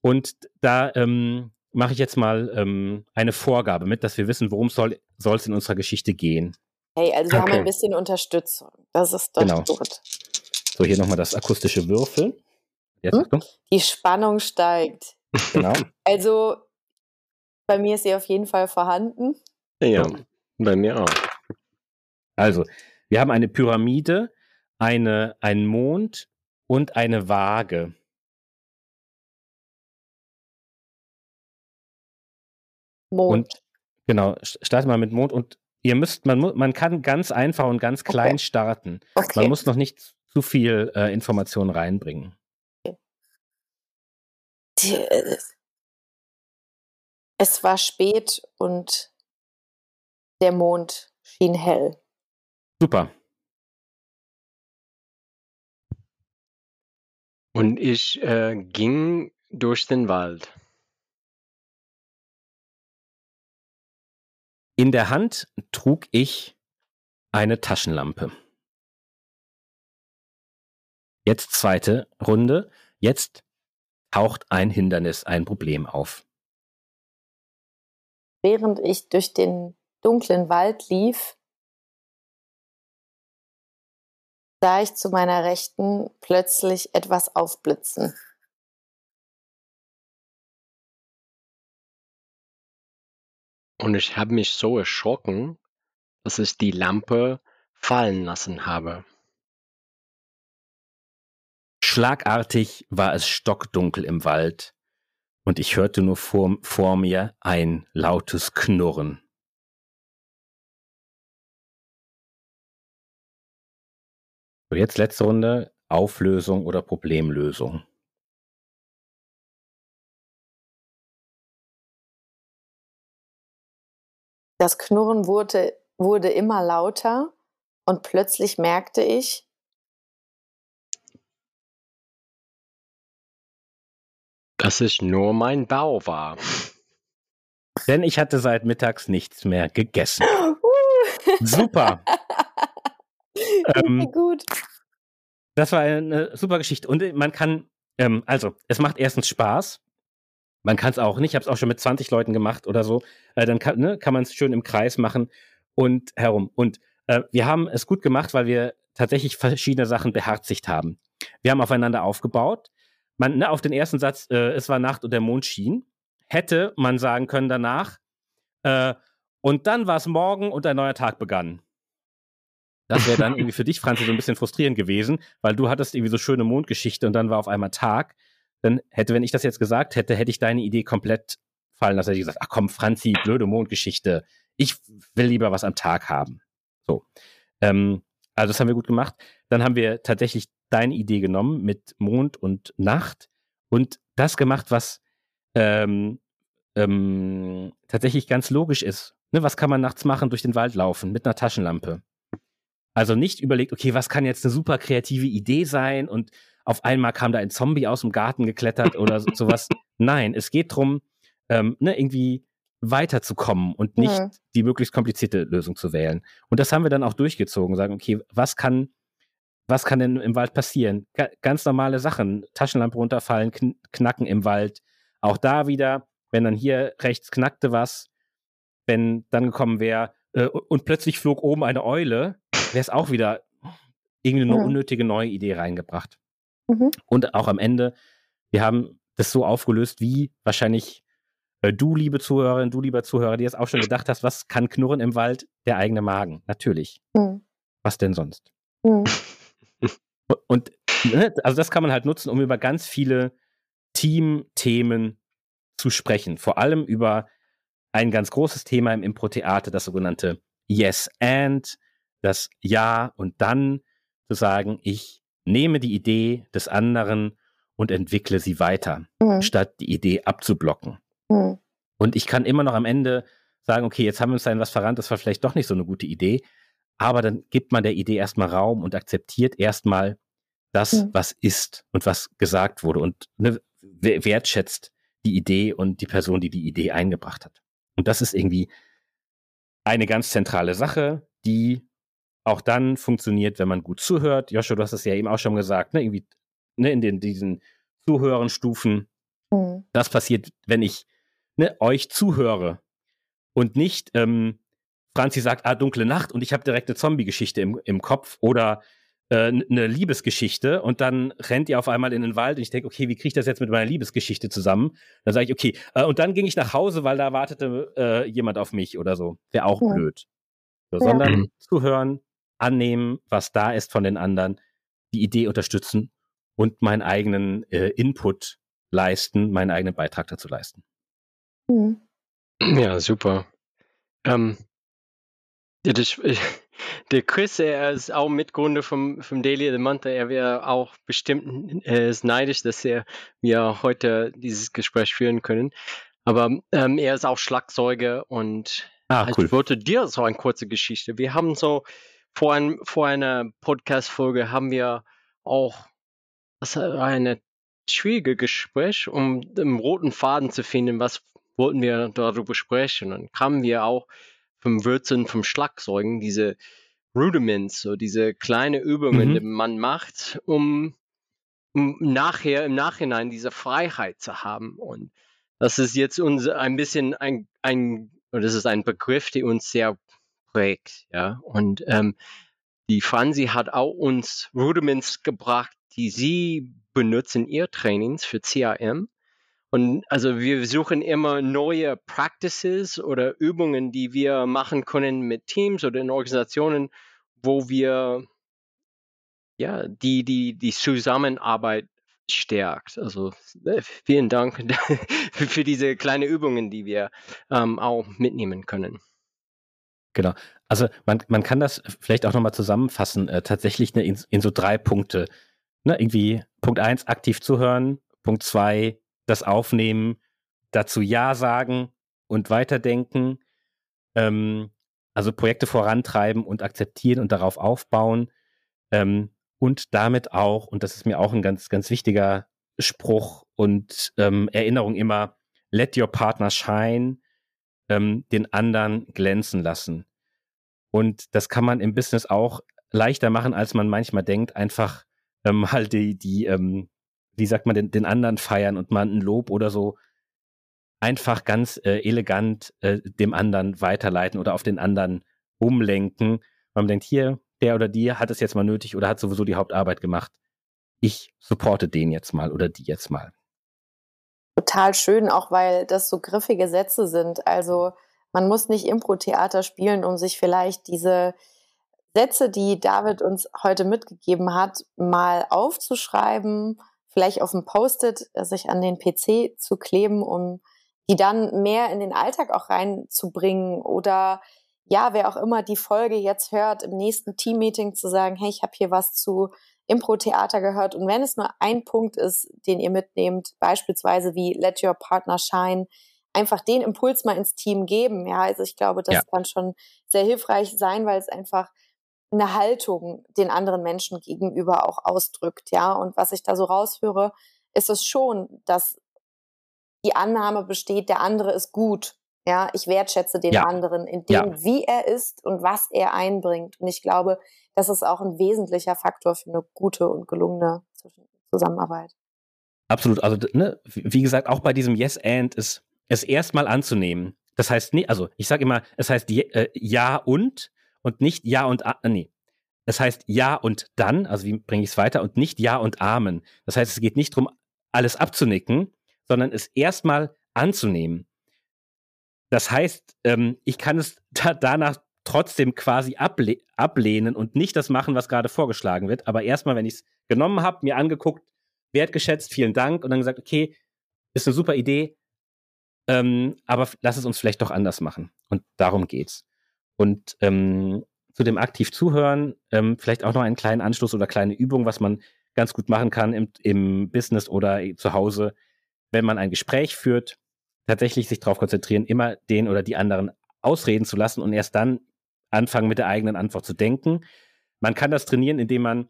Und da ähm, mache ich jetzt mal ähm, eine Vorgabe mit, dass wir wissen, worum soll es in unserer Geschichte gehen. Hey, also wir okay. haben ein bisschen Unterstützung. Das ist doch genau. gut. So, hier nochmal das akustische Würfel. Jetzt hm? Die Spannung steigt. Genau. <laughs> Also, Bei mir ist sie auf jeden Fall vorhanden. Ja, bei mir auch. Also, wir haben eine Pyramide, eine, einen Mond und eine Waage. Mond. Und genau, starte mal mit Mond und ihr müsst, man, man kann ganz einfach und ganz klein okay. starten. Okay. Man muss noch nicht zu viel äh, Informationen reinbringen. Die, äh, es war spät und der Mond schien hell. Super. Und ich äh, ging durch den Wald. In der Hand trug ich eine Taschenlampe. Jetzt zweite Runde. Jetzt taucht ein Hindernis, ein Problem auf. Während ich durch den dunklen Wald lief, sah ich zu meiner Rechten plötzlich etwas aufblitzen. Und ich habe mich so erschrocken, dass ich die Lampe fallen lassen habe. Schlagartig war es stockdunkel im Wald und ich hörte nur vor, vor mir ein lautes Knurren. So, jetzt letzte Runde, Auflösung oder Problemlösung. Das Knurren wurde, wurde immer lauter und plötzlich merkte ich, dass es nur mein Bau war. Denn ich hatte seit mittags nichts mehr gegessen. <gasps> Super. <laughs> ähm, gut. Das war eine super Geschichte. Und man kann, ähm, also, es macht erstens Spaß. Man kann es auch nicht. Ich habe es auch schon mit 20 Leuten gemacht oder so. Äh, dann kann, ne, kann man es schön im Kreis machen und herum. Und äh, wir haben es gut gemacht, weil wir tatsächlich verschiedene Sachen beherzigt haben. Wir haben aufeinander aufgebaut. Man, ne, auf den ersten Satz, äh, es war Nacht und der Mond schien, hätte man sagen können danach, äh, und dann war es morgen und ein neuer Tag begann. Das wäre dann irgendwie für dich, Franzi, so ein bisschen frustrierend gewesen, weil du hattest irgendwie so schöne Mondgeschichte und dann war auf einmal Tag dann hätte, wenn ich das jetzt gesagt hätte, hätte ich deine Idee komplett fallen lassen. Hätte ich gesagt, ach komm, Franzi, blöde Mondgeschichte. Ich will lieber was am Tag haben. So. Ähm, also das haben wir gut gemacht. Dann haben wir tatsächlich deine Idee genommen mit Mond und Nacht und das gemacht, was ähm, ähm, tatsächlich ganz logisch ist. Ne, was kann man nachts machen? Durch den Wald laufen mit einer Taschenlampe. Also nicht überlegt, okay, was kann jetzt eine super kreative Idee sein und auf einmal kam da ein Zombie aus dem Garten geklettert oder so, sowas. <laughs> Nein, es geht darum, ähm, ne, irgendwie weiterzukommen und nicht mhm. die möglichst komplizierte Lösung zu wählen. Und das haben wir dann auch durchgezogen, sagen, okay, was kann, was kann denn im Wald passieren? Ga ganz normale Sachen, Taschenlampe runterfallen, kn knacken im Wald. Auch da wieder, wenn dann hier rechts knackte was, wenn dann gekommen wäre, äh, und plötzlich flog oben eine Eule, wäre es auch wieder irgendwie eine mhm. unnötige neue Idee reingebracht. Mhm. Und auch am Ende, wir haben das so aufgelöst, wie wahrscheinlich äh, du, liebe Zuhörerin, du, lieber Zuhörer, dir jetzt auch schon gedacht hast, was kann knurren im Wald? Der eigene Magen, natürlich. Mhm. Was denn sonst? Mhm. Und ne, also das kann man halt nutzen, um über ganz viele Teamthemen zu sprechen. Vor allem über ein ganz großes Thema im Impro-Theater, das sogenannte Yes and, das Ja und dann zu sagen, ich nehme die Idee des anderen und entwickle sie weiter, mhm. statt die Idee abzublocken. Mhm. Und ich kann immer noch am Ende sagen, okay, jetzt haben wir uns da in was verrannt, das war vielleicht doch nicht so eine gute Idee, aber dann gibt man der Idee erstmal Raum und akzeptiert erstmal das, mhm. was ist und was gesagt wurde und ne, wertschätzt die Idee und die Person, die die Idee eingebracht hat. Und das ist irgendwie eine ganz zentrale Sache, die auch dann funktioniert, wenn man gut zuhört. Joshua, du hast es ja eben auch schon gesagt, ne, irgendwie ne, in den, diesen Zuhörenstufen. Mhm. Das passiert, wenn ich ne, euch zuhöre und nicht ähm, Franzi sagt, ah, dunkle Nacht und ich habe direkt eine Zombie-Geschichte im, im Kopf oder äh, eine Liebesgeschichte und dann rennt ihr auf einmal in den Wald und ich denke, okay, wie kriege ich das jetzt mit meiner Liebesgeschichte zusammen? Dann sage ich, okay, äh, und dann ging ich nach Hause, weil da wartete äh, jemand auf mich oder so. Wäre auch ja. blöd. So, ja. Sondern zuhören, annehmen, was da ist von den anderen, die Idee unterstützen und meinen eigenen äh, Input leisten, meinen eigenen Beitrag dazu leisten. Mhm. Ja, super. Ähm, ja, das, <laughs> der Chris, er ist auch Mitgründer vom, vom Daily the Month. Er wäre auch bestimmt äh, ist neidisch, dass er, wir heute dieses Gespräch führen können. Aber ähm, er ist auch Schlagzeuger und ah, cool. ich wollte dir so eine kurze Geschichte. Wir haben so vor, ein, vor einer Podcast-Folge haben wir auch das eine schwierige Gespräch, um den roten Faden zu finden, was wollten wir darüber sprechen. Dann kamen wir auch vom Würzen vom Schlagzeugen, diese Rudiments, so diese kleine Übungen, mhm. die man macht, um, um nachher im Nachhinein diese Freiheit zu haben. Und das ist jetzt uns ein bisschen ein, ein oder das ist ein Begriff, der uns sehr prägt, ja. Und ähm, die Franzi hat auch uns Rudiments gebracht, die sie benutzen ihr Trainings für CRM. Und also wir suchen immer neue Practices oder Übungen, die wir machen können mit Teams oder in Organisationen, wo wir ja die die die Zusammenarbeit stärkt. Also äh, vielen Dank <laughs> für diese kleinen Übungen, die wir ähm, auch mitnehmen können. Genau. Also man, man kann das vielleicht auch nochmal zusammenfassen, äh, tatsächlich ne, in, in so drei Punkte. Ne, irgendwie Punkt eins, aktiv zuhören. Punkt zwei, das Aufnehmen, dazu Ja sagen und weiterdenken, ähm, also Projekte vorantreiben und akzeptieren und darauf aufbauen ähm, und damit auch, und das ist mir auch ein ganz, ganz wichtiger Spruch und ähm, Erinnerung immer, let your partner shine, ähm, den anderen glänzen lassen. Und das kann man im Business auch leichter machen, als man manchmal denkt, einfach ähm, <laughs> halt die, die ähm, wie sagt man, den, den anderen feiern und mal ein Lob oder so einfach ganz äh, elegant äh, dem anderen weiterleiten oder auf den anderen umlenken. Man denkt, hier, der oder die hat es jetzt mal nötig oder hat sowieso die Hauptarbeit gemacht. Ich supporte den jetzt mal oder die jetzt mal. Total schön, auch weil das so griffige Sätze sind. Also man muss nicht Impro-Theater spielen, um sich vielleicht diese Sätze, die David uns heute mitgegeben hat, mal aufzuschreiben vielleicht auf dem Post-it äh, sich an den PC zu kleben, um die dann mehr in den Alltag auch reinzubringen oder ja, wer auch immer die Folge jetzt hört, im nächsten Team-Meeting zu sagen, hey, ich habe hier was zu Impro-Theater gehört und wenn es nur ein Punkt ist, den ihr mitnehmt, beispielsweise wie Let Your Partner Shine, einfach den Impuls mal ins Team geben. Ja, also ich glaube, das ja. kann schon sehr hilfreich sein, weil es einfach eine Haltung den anderen Menschen gegenüber auch ausdrückt, ja. Und was ich da so raushöre, ist es schon, dass die Annahme besteht, der andere ist gut. Ja, ich wertschätze den ja. anderen in dem, ja. wie er ist und was er einbringt. Und ich glaube, das ist auch ein wesentlicher Faktor für eine gute und gelungene Zusammenarbeit. Absolut. Also, ne, wie gesagt, auch bei diesem Yes and ist es erstmal anzunehmen. Das heißt, nee, also ich sage immer, es heißt äh, ja und und nicht Ja und A, nee. Es heißt Ja und dann, also wie bringe ich es weiter, und nicht Ja und Amen. Das heißt, es geht nicht darum, alles abzunicken, sondern es erstmal anzunehmen. Das heißt, ähm, ich kann es <laughs> da, danach trotzdem quasi able ablehnen und nicht das machen, was gerade vorgeschlagen wird. Aber erstmal, wenn ich es genommen habe, mir angeguckt, wertgeschätzt, vielen Dank und dann gesagt, okay, ist eine super Idee, ähm, aber lass es uns vielleicht doch anders machen. Und darum geht's. Und ähm, zu dem aktiv zuhören, ähm, vielleicht auch noch einen kleinen Anschluss oder kleine Übung, was man ganz gut machen kann im, im Business oder zu Hause, wenn man ein Gespräch führt, tatsächlich sich darauf konzentrieren, immer den oder die anderen ausreden zu lassen und erst dann anfangen, mit der eigenen Antwort zu denken. Man kann das trainieren, indem man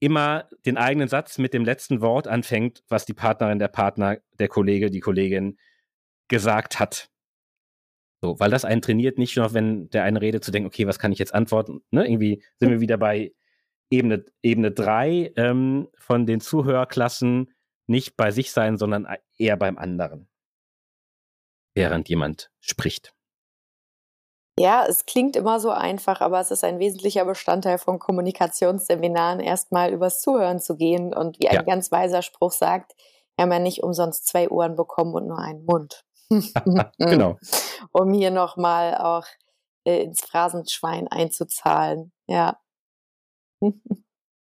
immer den eigenen Satz mit dem letzten Wort anfängt, was die Partnerin, der Partner, der Kollege, die Kollegin gesagt hat. So, weil das einen trainiert, nicht nur, wenn der eine redet, zu denken, okay, was kann ich jetzt antworten? Ne? Irgendwie sind wir wieder bei Ebene, Ebene 3 ähm, von den Zuhörklassen, nicht bei sich sein, sondern eher beim anderen, während jemand spricht. Ja, es klingt immer so einfach, aber es ist ein wesentlicher Bestandteil von Kommunikationsseminaren, erstmal übers Zuhören zu gehen. Und wie ein ja. ganz weiser Spruch sagt, wir haben ja nicht umsonst zwei Ohren bekommen und nur einen Mund. <laughs> genau. Um hier nochmal auch äh, ins Phrasenschwein einzuzahlen. Ja.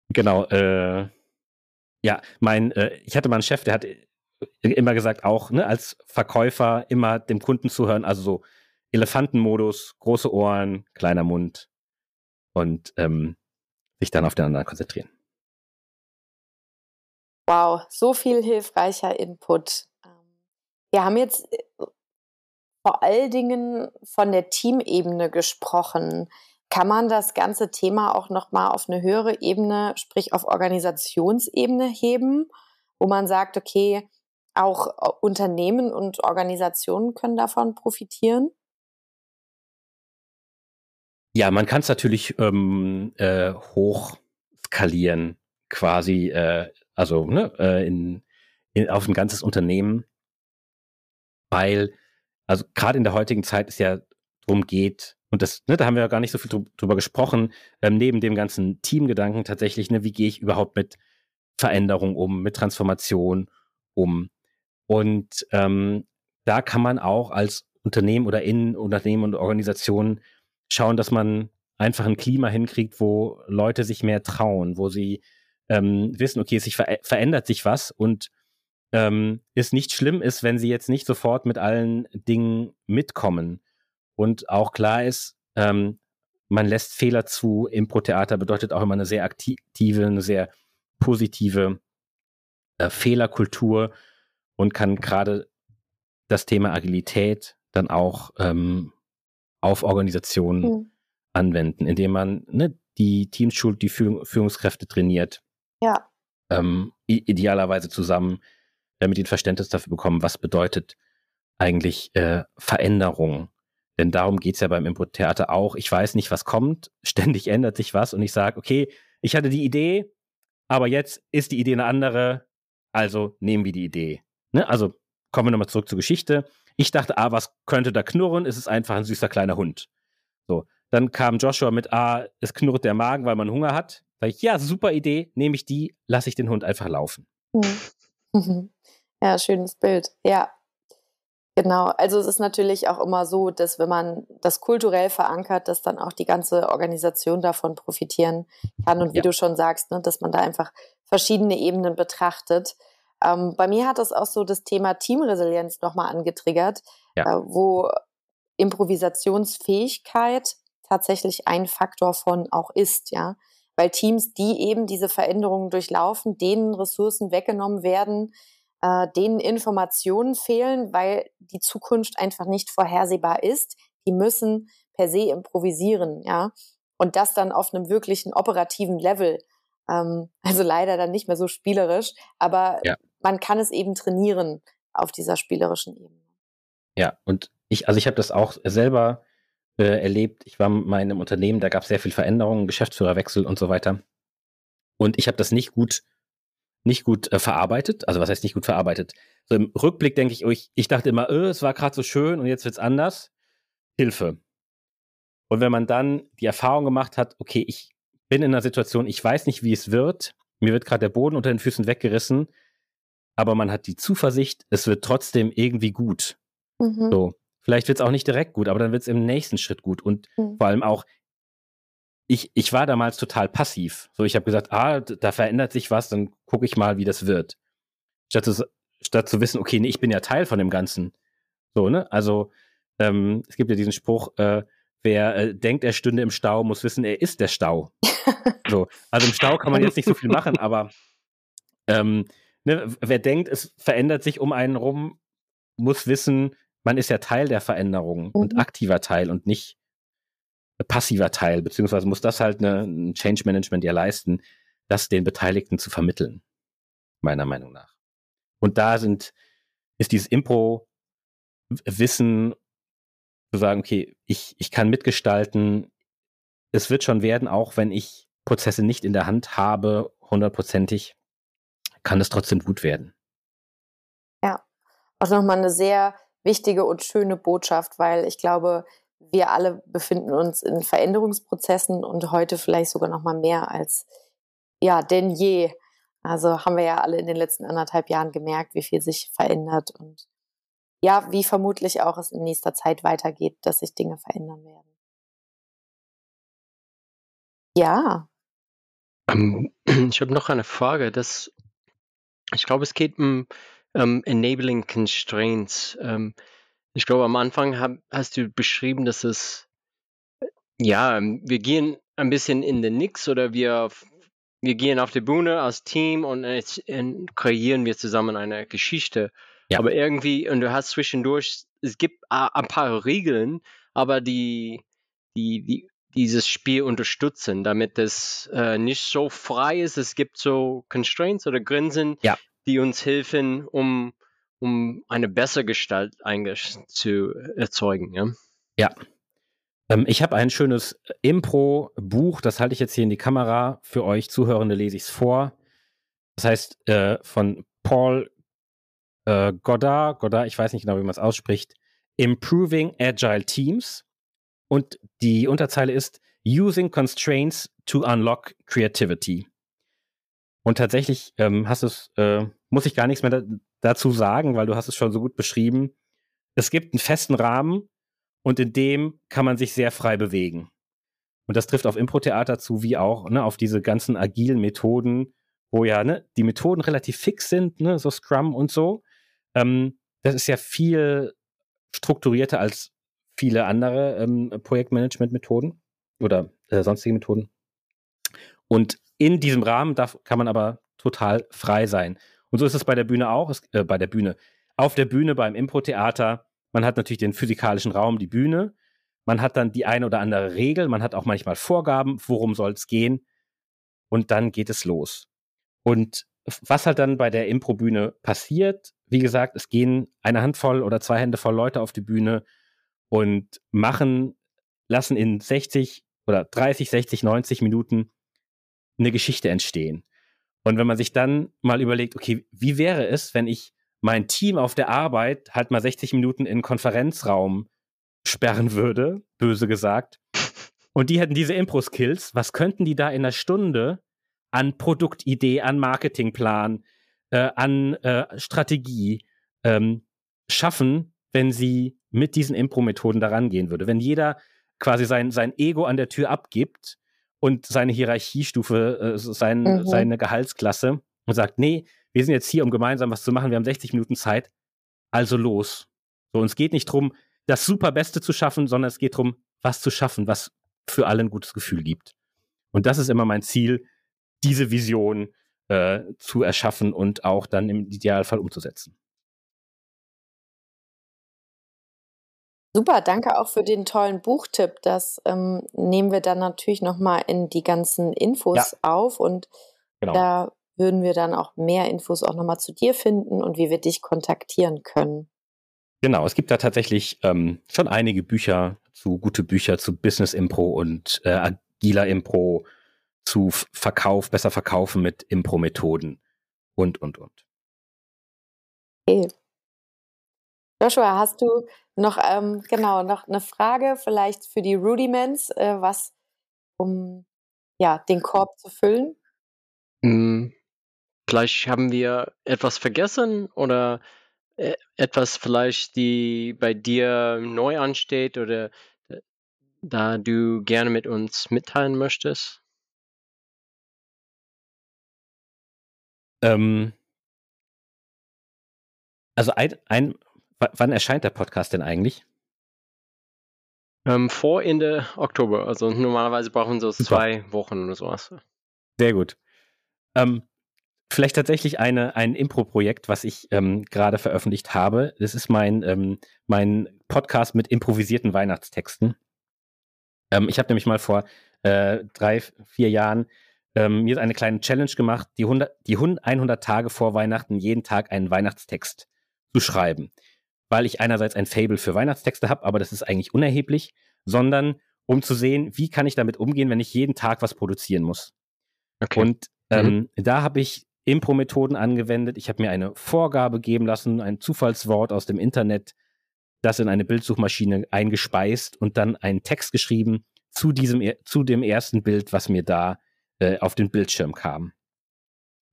genau. Äh, ja, mein, äh, ich hatte mal einen Chef, der hat immer gesagt, auch ne, als Verkäufer immer dem Kunden zuhören, also so Elefantenmodus, große Ohren, kleiner Mund und ähm, sich dann auf den anderen konzentrieren. Wow, so viel hilfreicher Input. Wir haben jetzt äh, vor allen Dingen von der Teamebene gesprochen. Kann man das ganze Thema auch nochmal auf eine höhere Ebene, sprich auf Organisationsebene heben, wo man sagt, okay, auch äh, Unternehmen und Organisationen können davon profitieren? Ja, man kann es natürlich ähm, äh, hoch skalieren, quasi, äh, also ne, äh, in, in, auf ein ganzes Unternehmen, weil, also gerade in der heutigen Zeit es ja darum geht, und das, ne, da haben wir ja gar nicht so viel drüber gesprochen, ähm, neben dem ganzen Teamgedanken tatsächlich, ne, wie gehe ich überhaupt mit Veränderung um, mit Transformation um. Und ähm, da kann man auch als Unternehmen oder in Unternehmen und Organisationen schauen, dass man einfach ein Klima hinkriegt, wo Leute sich mehr trauen, wo sie ähm, wissen, okay, es sich ver verändert sich was und ähm, es nicht schlimm ist, wenn sie jetzt nicht sofort mit allen Dingen mitkommen. Und auch klar ist, ähm, man lässt Fehler zu. Impro-Theater bedeutet auch immer eine sehr aktive, eine sehr positive äh, Fehlerkultur und kann gerade das Thema Agilität dann auch ähm, auf Organisationen mhm. anwenden, indem man ne, die Teams schult, die Führung, Führungskräfte trainiert. Ja. Ähm, idealerweise zusammen, damit die ein Verständnis dafür bekommen, was bedeutet eigentlich äh, Veränderung. Denn darum geht es ja beim Impro-Theater auch. Ich weiß nicht, was kommt. <laughs> Ständig ändert sich was und ich sage, okay, ich hatte die Idee, aber jetzt ist die Idee eine andere, also nehmen wir die Idee. Ne? Also kommen wir nochmal zurück zur Geschichte. Ich dachte, ah, was könnte da knurren? Es ist einfach ein süßer kleiner Hund. So. Dann kam Joshua mit, ah, es knurrt der Magen, weil man Hunger hat. Sag ich, ja, super Idee, nehme ich die, lasse ich den Hund einfach laufen. Mhm. <laughs> Ja, schönes Bild. Ja, Genau, also es ist natürlich auch immer so, dass wenn man das kulturell verankert, dass dann auch die ganze Organisation davon profitieren kann. Und wie ja. du schon sagst, ne, dass man da einfach verschiedene Ebenen betrachtet. Ähm, bei mir hat das auch so das Thema Teamresilienz nochmal angetriggert, ja. äh, wo Improvisationsfähigkeit tatsächlich ein Faktor von auch ist, ja. Weil Teams, die eben diese Veränderungen durchlaufen, denen Ressourcen weggenommen werden, äh, denen Informationen fehlen, weil die Zukunft einfach nicht vorhersehbar ist. Die müssen per se improvisieren, ja. Und das dann auf einem wirklichen operativen Level. Ähm, <laughs> also leider dann nicht mehr so spielerisch, aber ja man kann es eben trainieren auf dieser spielerischen Ebene. Ja, und ich, also ich habe das auch selber äh, erlebt. Ich war mal in einem Unternehmen, da gab es sehr viel Veränderungen, Geschäftsführerwechsel und so weiter. Und ich habe das nicht gut, nicht gut äh, verarbeitet. Also was heißt nicht gut verarbeitet? So im Rückblick denke ich, ich, ich dachte immer, öh, es war gerade so schön und jetzt wird's anders. Hilfe. Und wenn man dann die Erfahrung gemacht hat, okay, ich bin in einer Situation, ich weiß nicht, wie es wird, mir wird gerade der Boden unter den Füßen weggerissen, aber man hat die Zuversicht, es wird trotzdem irgendwie gut. Mhm. So. Vielleicht wird es auch nicht direkt gut, aber dann wird es im nächsten Schritt gut. Und mhm. vor allem auch, ich, ich war damals total passiv. So, ich habe gesagt, ah, da verändert sich was, dann gucke ich mal, wie das wird. Statt zu, statt zu wissen, okay, nee, ich bin ja Teil von dem Ganzen. So, ne? Also, ähm, es gibt ja diesen Spruch, äh, wer äh, denkt, er stünde im Stau, muss wissen, er ist der Stau. <laughs> so, also im Stau kann man jetzt nicht so viel <laughs> machen, aber ähm, ne, wer denkt, es verändert sich um einen rum, muss wissen, man ist ja Teil der Veränderung mhm. und aktiver Teil und nicht passiver Teil, beziehungsweise muss das halt eine, ein Change Management ja leisten, das den Beteiligten zu vermitteln, meiner Meinung nach. Und da sind, ist dieses Impro-Wissen zu sagen, okay, ich, ich kann mitgestalten, es wird schon werden, auch wenn ich Prozesse nicht in der Hand habe, hundertprozentig kann es trotzdem gut werden. Ja, auch nochmal eine sehr wichtige und schöne Botschaft, weil ich glaube, wir alle befinden uns in Veränderungsprozessen und heute vielleicht sogar noch mal mehr als ja denn je. Also haben wir ja alle in den letzten anderthalb Jahren gemerkt, wie viel sich verändert und ja, wie vermutlich auch es in nächster Zeit weitergeht, dass sich Dinge verändern werden. Ja. Ähm, <clears throat> ich habe noch eine Frage. Das, ich glaube, es geht um um Enabling Constraints. Ähm, ich glaube, am Anfang hab, hast du beschrieben, dass es, ja, wir gehen ein bisschen in den Nix oder wir, wir gehen auf die Bühne als Team und, jetzt, kreieren wir zusammen eine Geschichte. Ja. Aber irgendwie, und du hast zwischendurch, es gibt ein paar Regeln, aber die, die, die dieses Spiel unterstützen, damit es äh, nicht so frei ist. Es gibt so Constraints oder Grenzen, ja. die uns helfen, um, um eine bessere Gestalt zu erzeugen. Ja. ja. Ähm, ich habe ein schönes Impro-Buch, das halte ich jetzt hier in die Kamera. Für euch Zuhörende lese ich es vor. Das heißt, äh, von Paul äh, Goddard, Goddard, ich weiß nicht genau, wie man es ausspricht, Improving Agile Teams. Und die Unterzeile ist Using Constraints to Unlock Creativity. Und tatsächlich ähm, hast es, äh, muss ich gar nichts mehr dazu sagen, weil du hast es schon so gut beschrieben. Es gibt einen festen Rahmen und in dem kann man sich sehr frei bewegen. Und das trifft auf Impro-Theater zu, wie auch ne, auf diese ganzen agilen Methoden, wo ja ne, die Methoden relativ fix sind, ne, so Scrum und so. Ähm, das ist ja viel strukturierter als viele andere ähm, Projektmanagement-Methoden oder äh, sonstige Methoden. Und in diesem Rahmen darf, kann man aber total frei sein. Und so ist es bei der Bühne auch, äh, bei der Bühne. Auf der Bühne beim Impro-Theater, man hat natürlich den physikalischen Raum, die Bühne. Man hat dann die eine oder andere Regel, man hat auch manchmal Vorgaben, worum soll es gehen. Und dann geht es los. Und was halt dann bei der Impro-Bühne passiert, wie gesagt, es gehen eine Handvoll oder zwei Hände voll Leute auf die Bühne und machen, lassen in 60 oder 30, 60, 90 Minuten eine Geschichte entstehen. Und wenn man sich dann mal überlegt, okay, wie wäre es, wenn ich mein Team auf der Arbeit halt mal 60 Minuten in Konferenzraum sperren würde, böse gesagt, und die hätten diese Impro-Skills, was könnten die da in einer Stunde an Produktidee, an Marketingplan, äh, an äh, Strategie ähm, schaffen, wenn sie mit diesen Impro-Methoden daran gehen würde. Wenn jeder quasi sein, sein Ego an der Tür abgibt und seine Hierarchiestufe, äh, sein, mhm. seine Gehaltsklasse und sagt, nee, wir sind jetzt hier, um gemeinsam was zu machen, wir haben 60 Minuten Zeit, also los. So, uns geht nicht darum, das Superbeste zu schaffen, sondern es geht darum, was zu schaffen, was für alle ein gutes Gefühl gibt. Und das ist immer mein Ziel, diese Vision äh, zu erschaffen und auch dann im Idealfall umzusetzen. Super, danke auch für den tollen Buchtipp. Das ähm, nehmen wir dann natürlich nochmal in die ganzen Infos ja. auf und genau. da würden wir dann auch mehr Infos auch nochmal zu dir finden und wie wir dich kontaktieren können. Genau, es gibt da tatsächlich ähm, schon einige Bücher zu gute Bücher zu Business Impro und äh, agiler Impro, zu Verkauf, besser verkaufen mit Impro-Methoden und, und, und. Okay. Joshua, hast du noch, ähm, genau, noch eine Frage vielleicht für die Rudiments, äh, was, um ja, den Korb zu füllen? Hm, vielleicht haben wir etwas vergessen oder äh, etwas vielleicht, die bei dir neu ansteht oder äh, da du gerne mit uns mitteilen möchtest? Ähm, also ein, ein wann erscheint der Podcast denn eigentlich? Ähm, vor Ende Oktober. Also normalerweise brauchen wir so Super. zwei Wochen oder sowas. Sehr gut. Ähm, vielleicht tatsächlich eine, ein Impro-Projekt, was ich ähm, gerade veröffentlicht habe. Das ist mein, ähm, mein Podcast mit improvisierten Weihnachtstexten. Ähm, ich habe nämlich mal vor äh, drei, vier Jahren ähm, mir eine kleine Challenge gemacht, die, 100, die 100 Tage vor Weihnachten jeden Tag einen Weihnachtstext zu schreiben weil ich einerseits ein Fable für Weihnachtstexte habe, aber das ist eigentlich unerheblich, sondern um zu sehen, wie kann ich damit umgehen, wenn ich jeden Tag was produzieren muss. Okay. Und ähm, mhm. da habe ich Impro-Methoden angewendet. Ich habe mir eine Vorgabe geben lassen, ein Zufallswort aus dem Internet das in eine Bildsuchmaschine eingespeist und dann einen Text geschrieben zu diesem, zu dem ersten Bild, was mir da äh, auf den Bildschirm kam.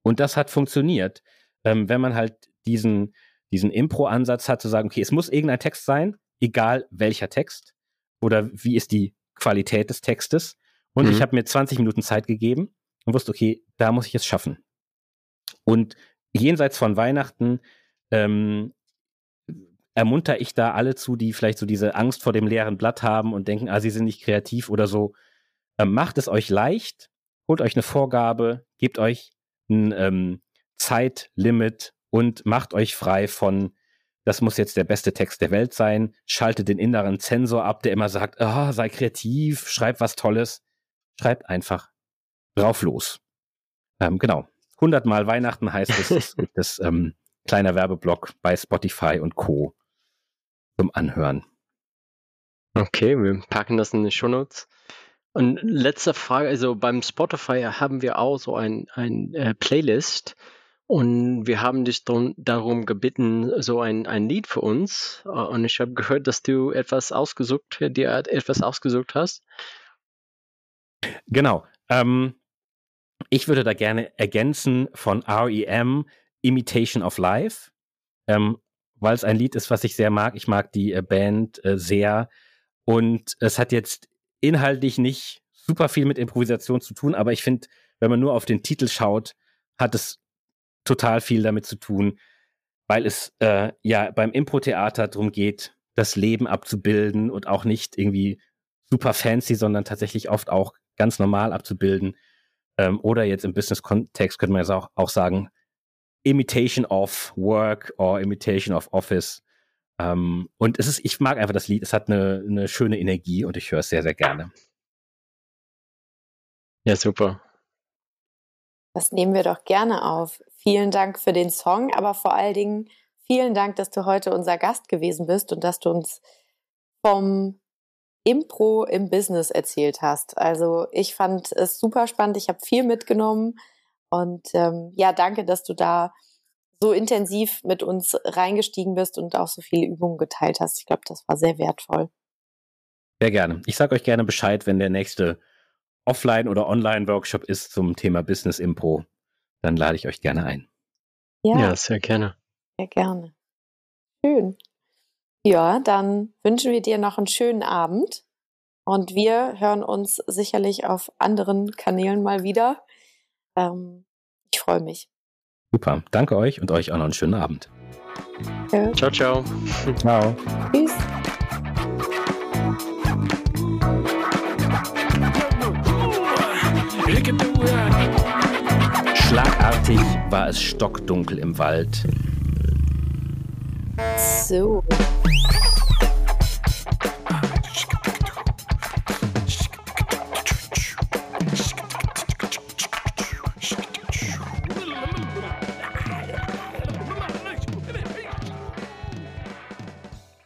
Und das hat funktioniert, ähm, wenn man halt diesen, diesen Impro-Ansatz hat, zu sagen, okay, es muss irgendein Text sein, egal welcher Text oder wie ist die Qualität des Textes. Und mhm. ich habe mir 20 Minuten Zeit gegeben und wusste, okay, da muss ich es schaffen. Und jenseits von Weihnachten ähm, ermunter ich da alle zu, die vielleicht so diese Angst vor dem leeren Blatt haben und denken, ah, sie sind nicht kreativ oder so. Ähm, macht es euch leicht, holt euch eine Vorgabe, gebt euch ein ähm, Zeitlimit und macht euch frei von, das muss jetzt der beste Text der Welt sein, schaltet den inneren Zensor ab, der immer sagt, oh, sei kreativ, schreib was Tolles. Schreibt einfach drauf los. Ähm, genau. 100 Mal Weihnachten heißt es, das, das <laughs> ähm, kleiner Werbeblock bei Spotify und Co. zum Anhören. Okay, wir packen das in die Show Notes. Und letzte Frage, also beim Spotify haben wir auch so ein, ein äh, Playlist und wir haben dich drum, darum gebeten, so ein, ein Lied für uns. Äh, und ich habe gehört, dass du etwas ausgesucht, dir etwas ausgesucht hast. Genau. Ähm, ich würde da gerne ergänzen von REM Imitation of Life, ähm, weil es ein Lied ist, was ich sehr mag. Ich mag die äh, Band äh, sehr. Und es hat jetzt inhaltlich nicht super viel mit Improvisation zu tun, aber ich finde, wenn man nur auf den Titel schaut, hat es total viel damit zu tun, weil es äh, ja beim Impro-Theater darum geht, das Leben abzubilden und auch nicht irgendwie super fancy, sondern tatsächlich oft auch ganz normal abzubilden. Ähm, oder jetzt im Business-Kontext könnte man jetzt auch, auch sagen, Imitation of Work or Imitation of Office. Ähm, und es ist, ich mag einfach das Lied, es hat eine, eine schöne Energie und ich höre es sehr, sehr gerne. Ja, super. Das nehmen wir doch gerne auf. Vielen Dank für den Song, aber vor allen Dingen vielen Dank, dass du heute unser Gast gewesen bist und dass du uns vom Impro im Business erzählt hast. Also ich fand es super spannend, ich habe viel mitgenommen und ähm, ja, danke, dass du da so intensiv mit uns reingestiegen bist und auch so viele Übungen geteilt hast. Ich glaube, das war sehr wertvoll. Sehr gerne. Ich sage euch gerne Bescheid, wenn der nächste Offline- oder Online-Workshop ist zum Thema Business Impro. Dann lade ich euch gerne ein. Ja, ja sehr gerne. Sehr gerne. Schön. Ja, dann wünschen wir dir noch einen schönen Abend und wir hören uns sicherlich auf anderen Kanälen mal wieder. Ähm, ich freue mich. Super, danke euch und euch auch noch einen schönen Abend. Ja. Ciao, ciao. Ciao. Schlagartig war es stockdunkel im Wald. So.